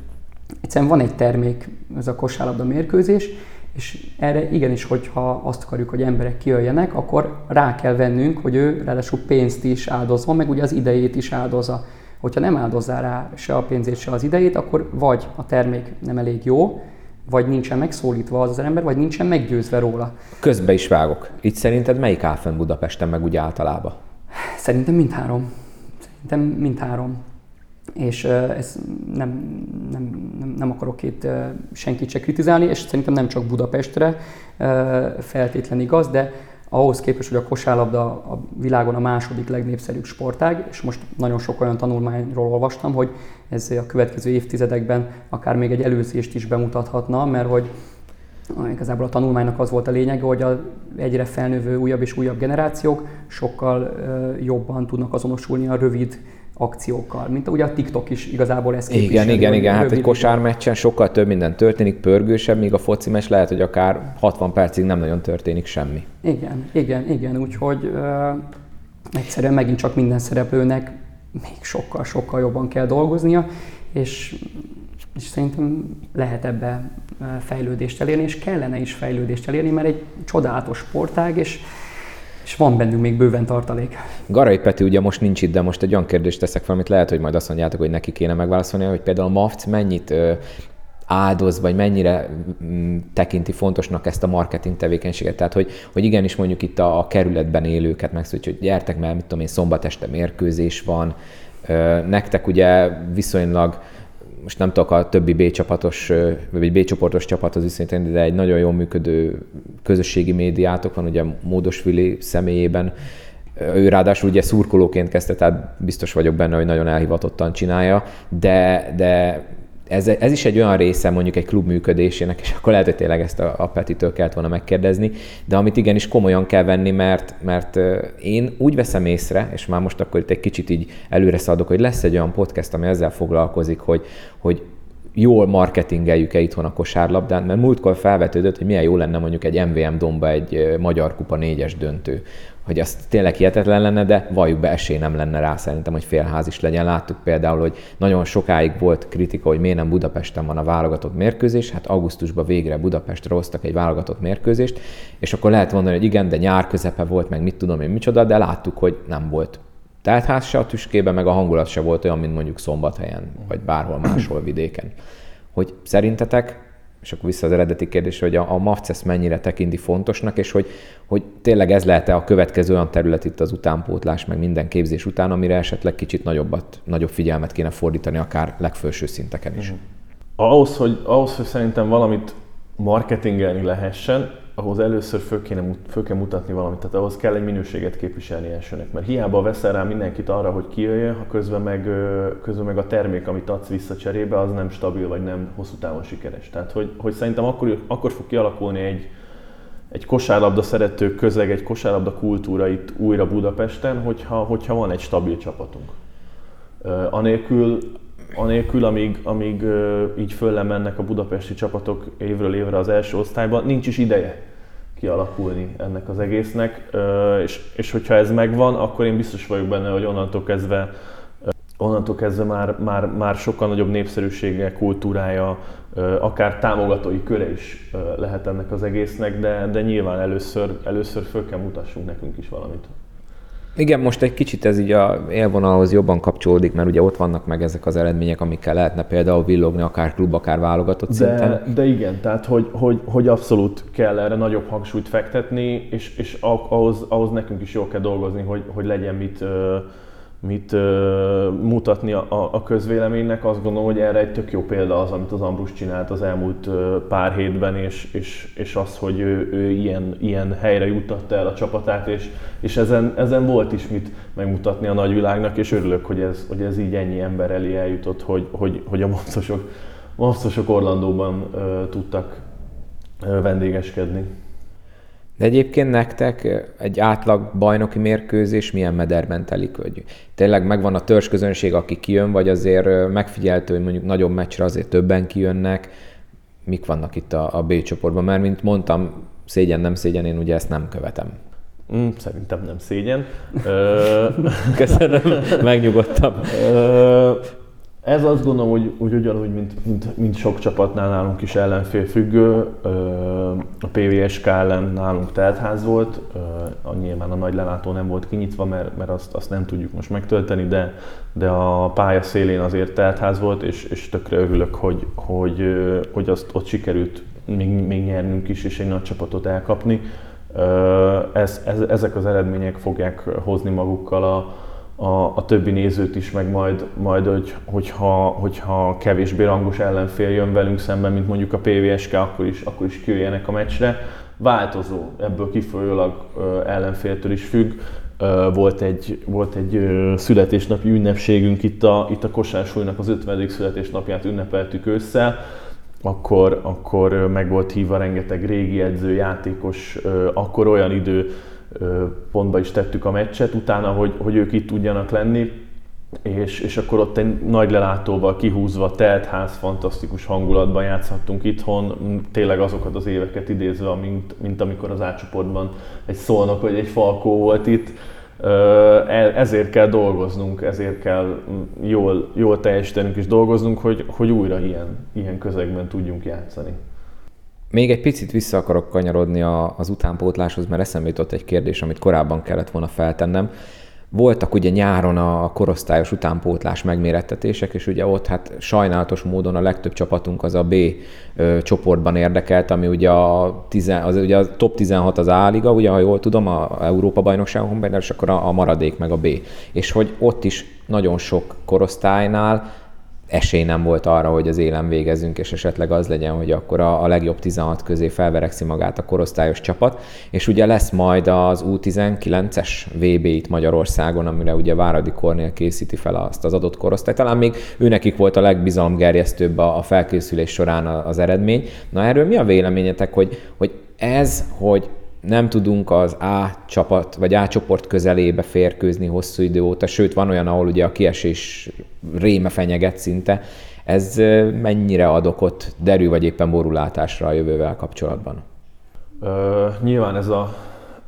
egyszerűen van egy termék, ez a kosárlabda mérkőzés, és erre igenis, hogyha azt akarjuk, hogy emberek kijöjjenek, akkor rá kell vennünk, hogy ő ráadásul pénzt is áldozva, meg ugye az idejét is áldozza. Hogyha nem áldozzá rá se a pénzét, se az idejét, akkor vagy a termék nem elég jó, vagy nincsen megszólítva az az ember, vagy nincsen meggyőzve róla. Közbe is vágok. Itt szerinted melyik áll Budapesten, meg úgy általában? Szerintem mindhárom. Szerintem mindhárom. És ez nem, nem, nem, nem akarok itt senkit se kritizálni, és szerintem nem csak Budapestre feltétlen igaz, de ahhoz képest, hogy a kosárlabda a világon a második legnépszerűbb sportág, és most nagyon sok olyan tanulmányról olvastam, hogy ez a következő évtizedekben akár még egy előzést is bemutathatna, mert hogy Igazából a tanulmánynak az volt a lényege, hogy a egyre felnővő újabb és újabb generációk sokkal jobban tudnak azonosulni a rövid akciókkal, mint ugye a TikTok is igazából ezt képviseli. Igen, igen, igen, hát egy kosármeccsen sokkal több minden történik, pörgősebb, míg a foci meccs lehet, hogy akár 60 percig nem nagyon történik semmi. Igen, igen, igen, úgyhogy uh, egyszerűen megint csak minden szereplőnek még sokkal-sokkal jobban kell dolgoznia, és és szerintem lehet ebbe fejlődést elérni, és kellene is fejlődést elérni, mert egy csodálatos sportág, és, és van bennünk még bőven tartalék. Garai Peti ugye most nincs itt, de most egy olyan kérdést teszek fel, amit lehet, hogy majd azt mondjátok, hogy neki kéne megválaszolni, hogy például a MAFC mennyit áldoz, vagy mennyire mm, tekinti fontosnak ezt a marketing tevékenységet. Tehát, hogy, hogy igenis mondjuk itt a, a kerületben élőket megszólítja, hogy gyertek, mert mit tudom én, szombat este mérkőzés van, nektek ugye viszonylag most nem tudok a többi B csapatos, vagy B csoportos csapathoz viszonyítani, de egy nagyon jól működő közösségi médiátok van, ugye Módosvili személyében, ő ráadásul ugye szurkolóként kezdte, tehát biztos vagyok benne, hogy nagyon elhivatottan csinálja, de, de ez, ez is egy olyan része mondjuk egy klub működésének, és akkor lehet, hogy tényleg ezt a, a Petitől kellett volna megkérdezni, de amit igenis komolyan kell venni, mert, mert én úgy veszem észre, és már most akkor itt egy kicsit így előre szaladok, hogy lesz egy olyan podcast, ami ezzel foglalkozik, hogy, hogy jól marketingeljük-e itthon a kosárlabdán, mert múltkor felvetődött, hogy milyen jó lenne mondjuk egy MVM domba egy Magyar Kupa négyes döntő, hogy az tényleg hihetetlen lenne, de valljuk be, esély nem lenne rá szerintem, hogy félház is legyen. Láttuk például, hogy nagyon sokáig volt kritika, hogy miért nem Budapesten van a válogatott mérkőzés, hát augusztusban végre Budapestre hoztak egy válogatott mérkőzést, és akkor lehet mondani, hogy igen, de nyár közepe volt, meg mit tudom én micsoda, de láttuk, hogy nem volt teltház se a tüskében, meg a hangulat se volt olyan, mint mondjuk szombathelyen, vagy bárhol máshol vidéken. Hogy szerintetek és akkor vissza az eredeti kérdés, hogy a, a MAFC mennyire tekinti fontosnak, és hogy, hogy tényleg ez lehet-e a következő olyan terület itt az utánpótlás, meg minden képzés után, amire esetleg kicsit nagyobbat, nagyobb figyelmet kéne fordítani, akár legfelső szinteken is. Ahhoz, hogy, ahhoz, hogy szerintem valamit marketingelni lehessen, ahhoz először föl, kéne, föl kell mutatni valamit, tehát ahhoz kell egy minőséget képviselni elsőnek, mert hiába veszel rá mindenkit arra, hogy kijöjjön, ha közben meg, közben meg a termék, amit adsz vissza cserébe, az nem stabil, vagy nem hosszú távon sikeres. Tehát, hogy, hogy szerintem akkor, akkor fog kialakulni egy, egy kosárlabda szerető közeg, egy kosárlabda kultúra itt újra Budapesten, hogyha, hogyha van egy stabil csapatunk. Anélkül, anélkül, amíg, amíg így föllemennek a budapesti csapatok évről évre az első osztályban, nincs is ideje. kialakulni ennek az egésznek, és, és hogyha ez megvan, akkor én biztos vagyok benne, hogy onnantól kezdve onnantól kezdve már, már, már sokkal nagyobb népszerűsége, kultúrája, akár támogatói köre is lehet ennek az egésznek, de, de nyilván először, először föl kell mutassunk nekünk is valamit. Igen, most egy kicsit ez így a élvonalhoz jobban kapcsolódik, mert ugye ott vannak meg ezek az eredmények, amikkel lehetne például villogni akár klub, akár válogatott de, szinten. De igen, tehát hogy, hogy, hogy abszolút kell erre nagyobb hangsúlyt fektetni, és, és ahhoz, ahhoz nekünk is jól kell dolgozni, hogy, hogy legyen mit mit uh, mutatni a, a közvéleménynek. Azt gondolom, hogy erre egy tök jó példa az, amit az Ambrus csinált az elmúlt uh, pár hétben, és, és, és az, hogy ő, ő ilyen, ilyen helyre juttatta el a csapatát, és, és ezen, ezen volt is mit megmutatni a nagyvilágnak, és örülök, hogy ez, hogy ez így ennyi ember elé eljutott, hogy, hogy, hogy a mopszosok, mopszosok Orlandóban uh, tudtak uh, vendégeskedni. De egyébként nektek egy átlag bajnoki mérkőzés milyen mederben telik? Hogy tényleg megvan a közönség, aki kijön, vagy azért megfigyeltő, hogy mondjuk nagyobb meccsre azért többen kijönnek? Mik vannak itt a, a B csoportban? Mert mint mondtam, szégyen, nem szégyen, én ugye ezt nem követem. Mm, szerintem nem szégyen. Köszönöm, megnyugodtam. Ez azt gondolom, hogy, hogy ugyanúgy, mint, mint, mint sok csapatnál nálunk is ellenfél függő. A PVSK ellen nálunk teltház volt, nyilván a nagy lelátó nem volt kinyitva, mert, mert azt, azt nem tudjuk most megtölteni, de, de a pálya szélén azért teltház volt, és, és tökre örülök, hogy, hogy, hogy azt ott sikerült még, még nyernünk is, és egy nagy csapatot elkapni. Ez, ez, ezek az eredmények fogják hozni magukkal a, a, a többi nézőt is, meg majd, majd hogy, hogyha, hogyha kevésbé rangos ellenfél jön velünk szemben, mint mondjuk a PVSK, akkor is, akkor is kijöjjenek a meccsre. Változó, ebből kifolyólag ellenféltől is függ. Volt egy, volt egy születésnapi ünnepségünk itt a, itt a Kosársulnak az 50. születésnapját ünnepeltük ősszel, akkor, akkor meg volt hívva rengeteg régi edző, játékos, akkor olyan idő pontba is tettük a meccset utána, hogy, hogy ők itt tudjanak lenni, és, és akkor ott egy nagy lelátóval kihúzva, telt ház, fantasztikus hangulatban játszhattunk itthon, tényleg azokat az éveket idézve, mint, mint amikor az átcsoportban egy szolnok vagy egy falkó volt itt. E, ezért kell dolgoznunk, ezért kell jól, jól teljesítenünk és dolgoznunk, hogy, hogy újra ilyen, ilyen közegben tudjunk játszani. Még egy picit vissza akarok kanyarodni az utánpótláshoz, mert eszembe jutott egy kérdés, amit korábban kellett volna feltennem. Voltak ugye nyáron a korosztályos utánpótlás megmérettetések, és ugye ott hát sajnálatos módon a legtöbb csapatunk az a B csoportban érdekelt, ami ugye a, tizen, az, ugye a top 16 az A-liga, ugye ha jól tudom, a Európa bajnokságon, és akkor a, a maradék meg a B. És hogy ott is nagyon sok korosztálynál esély nem volt arra, hogy az élen végezzünk, és esetleg az legyen, hogy akkor a, a legjobb 16 közé felverekszi magát a korosztályos csapat, és ugye lesz majd az U19-es VB itt Magyarországon, amire ugye Váradi Kornél készíti fel azt az adott korosztályt. Talán még őnekik volt a legbizalomgerjesztőbb a, a felkészülés során az eredmény. Na erről mi a véleményetek, hogy, hogy ez, hogy nem tudunk az A csapat, vagy A csoport közelébe férkőzni hosszú idő óta, sőt van olyan, ahol ugye a kiesés réme fenyeget szinte. Ez mennyire ad okot derű vagy éppen borulátásra a jövővel kapcsolatban? Ö, nyilván ez a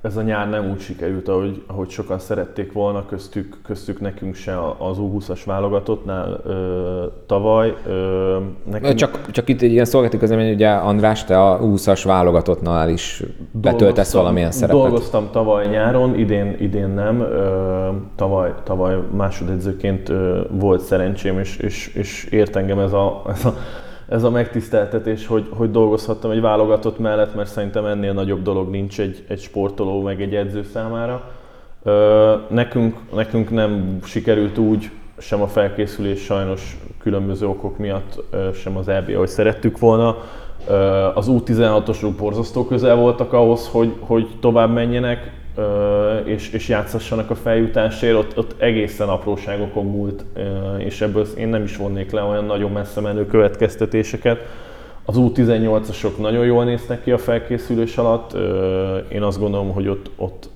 ez a nyár nem úgy sikerült, ahogy, ahogy sokan szerették volna, köztük, köztük nekünk se az U20-as válogatottnál ö, tavaly. Ö, nekünk... csak, csak itt egy ilyen szolgálati közlemény, ugye András, te a U20-as válogatottnál is betöltesz valamilyen szerepet. Dolgoztam tavaly nyáron, idén, idén nem. Ö, tavaly, tavaly másodedzőként ö, volt szerencsém, és, és, és ért engem ez a, ez a ez a megtiszteltetés, hogy, hogy dolgozhattam egy válogatott mellett, mert szerintem ennél nagyobb dolog nincs egy, egy sportoló meg egy edző számára. Nekünk, nekünk nem sikerült úgy, sem a felkészülés sajnos különböző okok miatt, sem az EB, ahogy szerettük volna. Az U16-osok borzasztó közel voltak ahhoz, hogy, hogy tovább menjenek, és, és játszassanak a feljutásért, ott, ott egészen apróságokon múlt, és ebből én nem is vonnék le olyan nagyon messze menő következtetéseket. Az U18-asok nagyon jól néznek ki a felkészülés alatt, én azt gondolom, hogy ott, ott,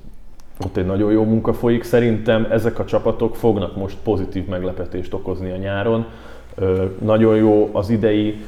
ott egy nagyon jó munka folyik. Szerintem ezek a csapatok fognak most pozitív meglepetést okozni a nyáron. Nagyon jó az idei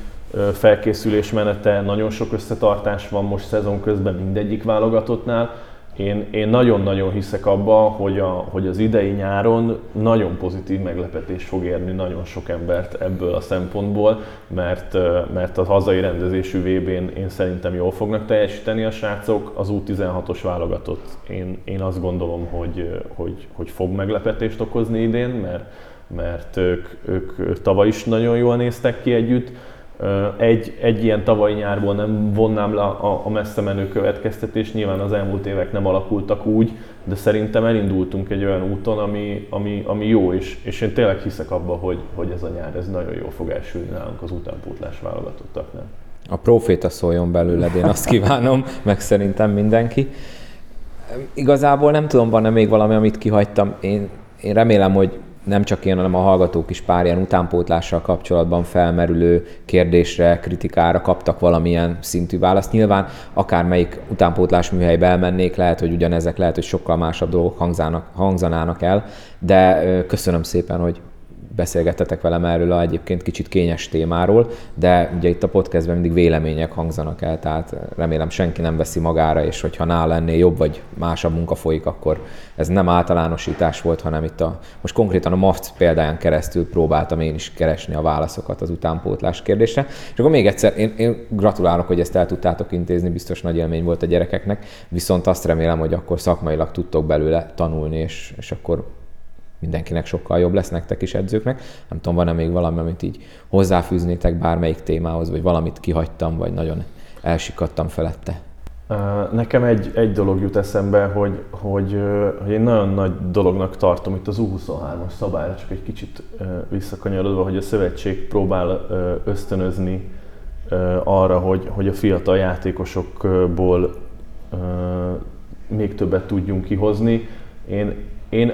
felkészülés menete, nagyon sok összetartás van most szezon közben mindegyik válogatottnál. Én, én nagyon-nagyon hiszek abba, hogy, a, hogy az idei nyáron nagyon pozitív meglepetés fog érni nagyon sok embert ebből a szempontból, mert, mert a hazai rendezésű VB-n én szerintem jól fognak teljesíteni a srácok, az U16-os válogatott én, én azt gondolom, hogy, hogy, hogy fog meglepetést okozni idén, mert, mert ők, ők tavaly is nagyon jól néztek ki együtt, egy, egy ilyen tavalyi nyárból nem vonnám le a, a messze menő következtetés, nyilván az elmúlt évek nem alakultak úgy, de szerintem elindultunk egy olyan úton, ami, ami, ami jó, és, és én tényleg hiszek abba, hogy, hogy ez a nyár ez nagyon jól fog elsülni nálunk az utánpótlás válogatottaknál. A proféta szóljon belőled, én azt kívánom, meg szerintem mindenki. Igazából nem tudom, van-e még valami, amit kihagytam. Én, én remélem, hogy nem csak én, hanem a hallgatók is pár ilyen utánpótlással kapcsolatban felmerülő kérdésre, kritikára kaptak valamilyen szintű választ. Nyilván akármelyik utánpótlás műhelybe elmennék, lehet, hogy ugyanezek, lehet, hogy sokkal másabb dolgok hangzának, hangzanának el, de köszönöm szépen, hogy beszélgettetek velem erről a egyébként kicsit kényes témáról, de ugye itt a podcastben mindig vélemények hangzanak el, tehát remélem senki nem veszi magára, és hogyha nála lenné jobb vagy másabb munka folyik, akkor ez nem általánosítás volt, hanem itt a, most konkrétan a MAFC példáján keresztül próbáltam én is keresni a válaszokat az utánpótlás kérdésre. És akkor még egyszer, én, én gratulálok, hogy ezt el tudtátok intézni, biztos nagy élmény volt a gyerekeknek, viszont azt remélem, hogy akkor szakmailag tudtok belőle tanulni, és, és akkor mindenkinek sokkal jobb lesz nektek is edzőknek. Nem tudom, van-e még valami, amit így hozzáfűznétek bármelyik témához, vagy valamit kihagytam, vagy nagyon elsikadtam felette? Nekem egy, egy dolog jut eszembe, hogy, hogy, hogy én nagyon nagy dolognak tartom itt az U23-as szabályra, csak egy kicsit visszakanyarodva, hogy a szövetség próbál ösztönözni arra, hogy, hogy a fiatal játékosokból még többet tudjunk kihozni. Én, én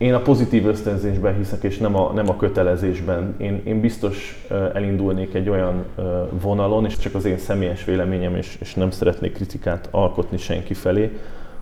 én a pozitív ösztönzésben hiszek, és nem a, nem a kötelezésben. Én, én biztos elindulnék egy olyan vonalon, és csak az én személyes véleményem, és, és nem szeretnék kritikát alkotni senki felé,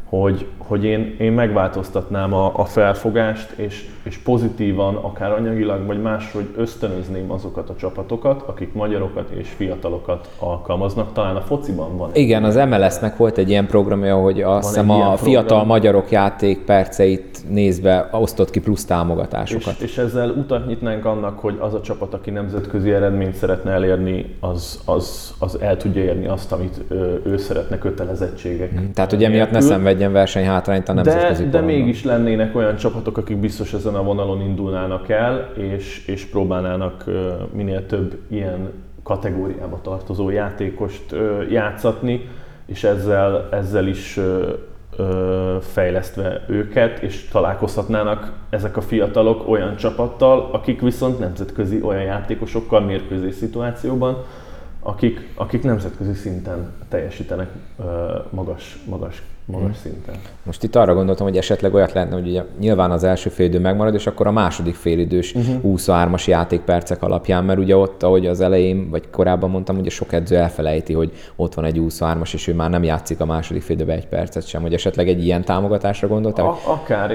hogy, hogy én, én megváltoztatnám a, a felfogást, és, és pozitívan, akár anyagilag, vagy máshogy ösztönözném azokat a csapatokat, akik magyarokat és fiatalokat alkalmaznak. Talán a fociban van. Igen, az MLS-nek volt egy ilyen programja, hogy azt hiszem a program. fiatal magyarok játékperceit nézve osztott ki plusz támogatásokat. És, és ezzel utat nyitnánk annak, hogy az a csapat, aki nemzetközi eredményt szeretne elérni, az, az, az el tudja érni azt, amit ő, ő szeretne kötelezettségek. Hmm, tehát, hogy emiatt ne szenvedj legyen versenyhátrányt a nemzetközi De, de mégis lennének olyan csapatok, akik biztos ezen a vonalon indulnának el, és, és próbálnának minél több ilyen kategóriába tartozó játékost játszatni, és ezzel, ezzel is fejlesztve őket, és találkozhatnának ezek a fiatalok olyan csapattal, akik viszont nemzetközi olyan játékosokkal mérkőzés szituációban, akik, akik nemzetközi szinten teljesítenek magas, magas magas hmm. szinten. Most itt arra gondoltam, hogy esetleg olyat lehetne, hogy ugye nyilván az első félidő megmarad, és akkor a második félidős uh-huh. Mhm. 23-as játékpercek alapján, mert ugye ott, ahogy az elején, vagy korábban mondtam, ugye sok edző elfelejti, hogy ott van egy 23-as, és ő már nem játszik a második félidőben egy percet sem, hogy esetleg egy ilyen támogatásra gondoltál? A- akár.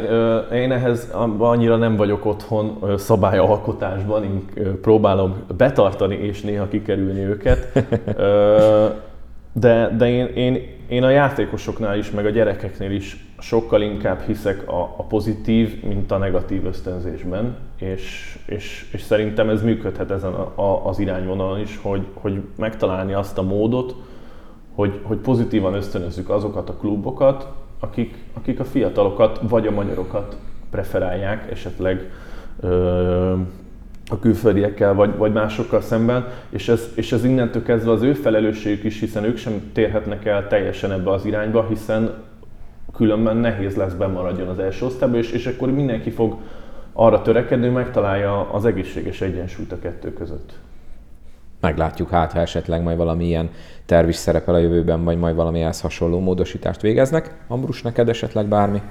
Én ehhez annyira nem vagyok otthon szabályalkotásban, én próbálom betartani és néha kikerülni őket. De, de én, én, én a játékosoknál is, meg a gyerekeknél is sokkal inkább hiszek a, a pozitív, mint a negatív ösztönzésben, és, és, és szerintem ez működhet ezen a, a, az irányvonalon is, hogy, hogy megtalálni azt a módot, hogy, hogy pozitívan ösztönözzük azokat a klubokat, akik, akik a fiatalokat vagy a magyarokat preferálják, esetleg a külföldiekkel vagy, vagy másokkal szemben, és ez, és ez innentől kezdve az ő felelősségük is, hiszen ők sem térhetnek el teljesen ebbe az irányba, hiszen különben nehéz lesz bemaradjon az első osztályba, és, és akkor mindenki fog arra törekedni, hogy megtalálja az egészséges egyensúlyt a kettő között. Meglátjuk hát, ha esetleg majd valami ilyen terv is szerepel a jövőben, vagy majd valami ehhez hasonló módosítást végeznek. Ambrus, neked esetleg bármi?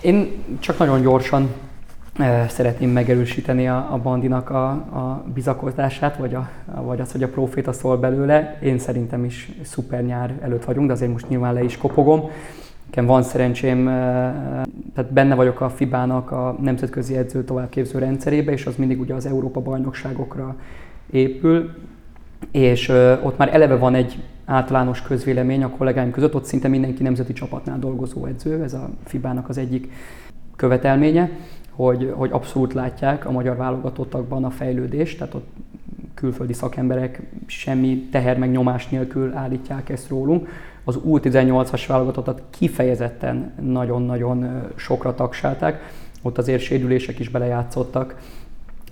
Én csak nagyon gyorsan szeretném megerősíteni a, a bandinak a, a bizakozását, vagy, a, vagy az, hogy a proféta szól belőle. Én szerintem is szuper nyár előtt vagyunk, de azért most nyilván le is kopogom. Nekem van szerencsém, tehát benne vagyok a FIBA-nak a nemzetközi edző továbbképző rendszerébe, és az mindig ugye az Európa bajnokságokra épül. és ott már eleve van egy általános közvélemény a kollégáim között, ott szinte mindenki nemzeti csapatnál dolgozó edző, ez a FIBának az egyik követelménye, hogy, hogy abszolút látják a magyar válogatottakban a fejlődést, tehát ott külföldi szakemberek semmi teher meg nyomás nélkül állítják ezt rólunk. Az U18-as válogatottat kifejezetten nagyon-nagyon sokra tagsálták, ott azért sérülések is belejátszottak,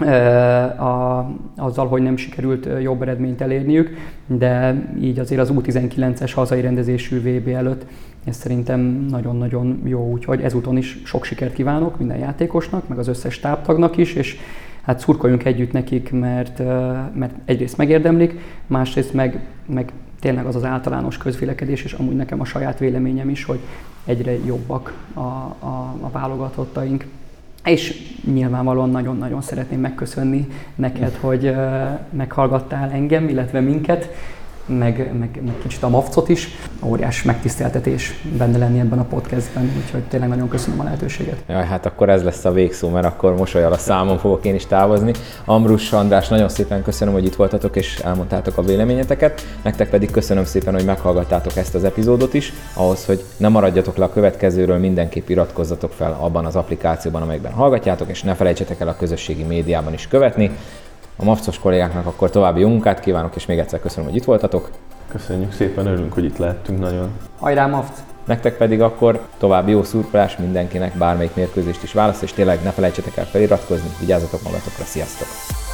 a, azzal, hogy nem sikerült jobb eredményt elérniük, de így azért az U19-es hazai rendezésű VB előtt ez szerintem nagyon-nagyon jó, úgyhogy ezúton is sok sikert kívánok minden játékosnak, meg az összes táptagnak is, és hát szurkoljunk együtt nekik, mert, mert egyrészt megérdemlik, másrészt meg, meg tényleg az az általános közvélekedés, és amúgy nekem a saját véleményem is, hogy egyre jobbak a, a, a válogatottaink. És nyilvánvalóan nagyon-nagyon szeretném megköszönni neked, hogy meghallgattál engem, illetve minket, meg, meg, meg kicsit a Mavcot is. Óriás megtiszteltetés benne lenni ebben a podcastben, úgyhogy tényleg nagyon köszönöm a lehetőséget. Jaj, hát akkor ez lesz a végszó, mert akkor mosolyal a számon fogok én is távozni. Ambrus András, nagyon szépen köszönöm, hogy itt voltatok és elmondtátok a véleményeteket. Nektek pedig köszönöm szépen, hogy meghallgattátok ezt az epizódot is. Ahhoz, hogy ne maradjatok le a következőről, mindenképp iratkozzatok fel abban az applikációban, amelyben hallgatjátok, és ne felejtsetek el a közösségi médiában is követni a mafcos kollégáknak akkor további jó munkát kívánok, és még egyszer köszönöm, hogy itt voltatok. Köszönjük szépen, örülünk, hogy itt lehettünk nagyon. Hajrá, Maft! Nektek pedig akkor további jó szurkolás mindenkinek, bármelyik mérkőzést is választ, és tényleg ne felejtsetek el feliratkozni, vigyázzatok magatokra, sziasztok!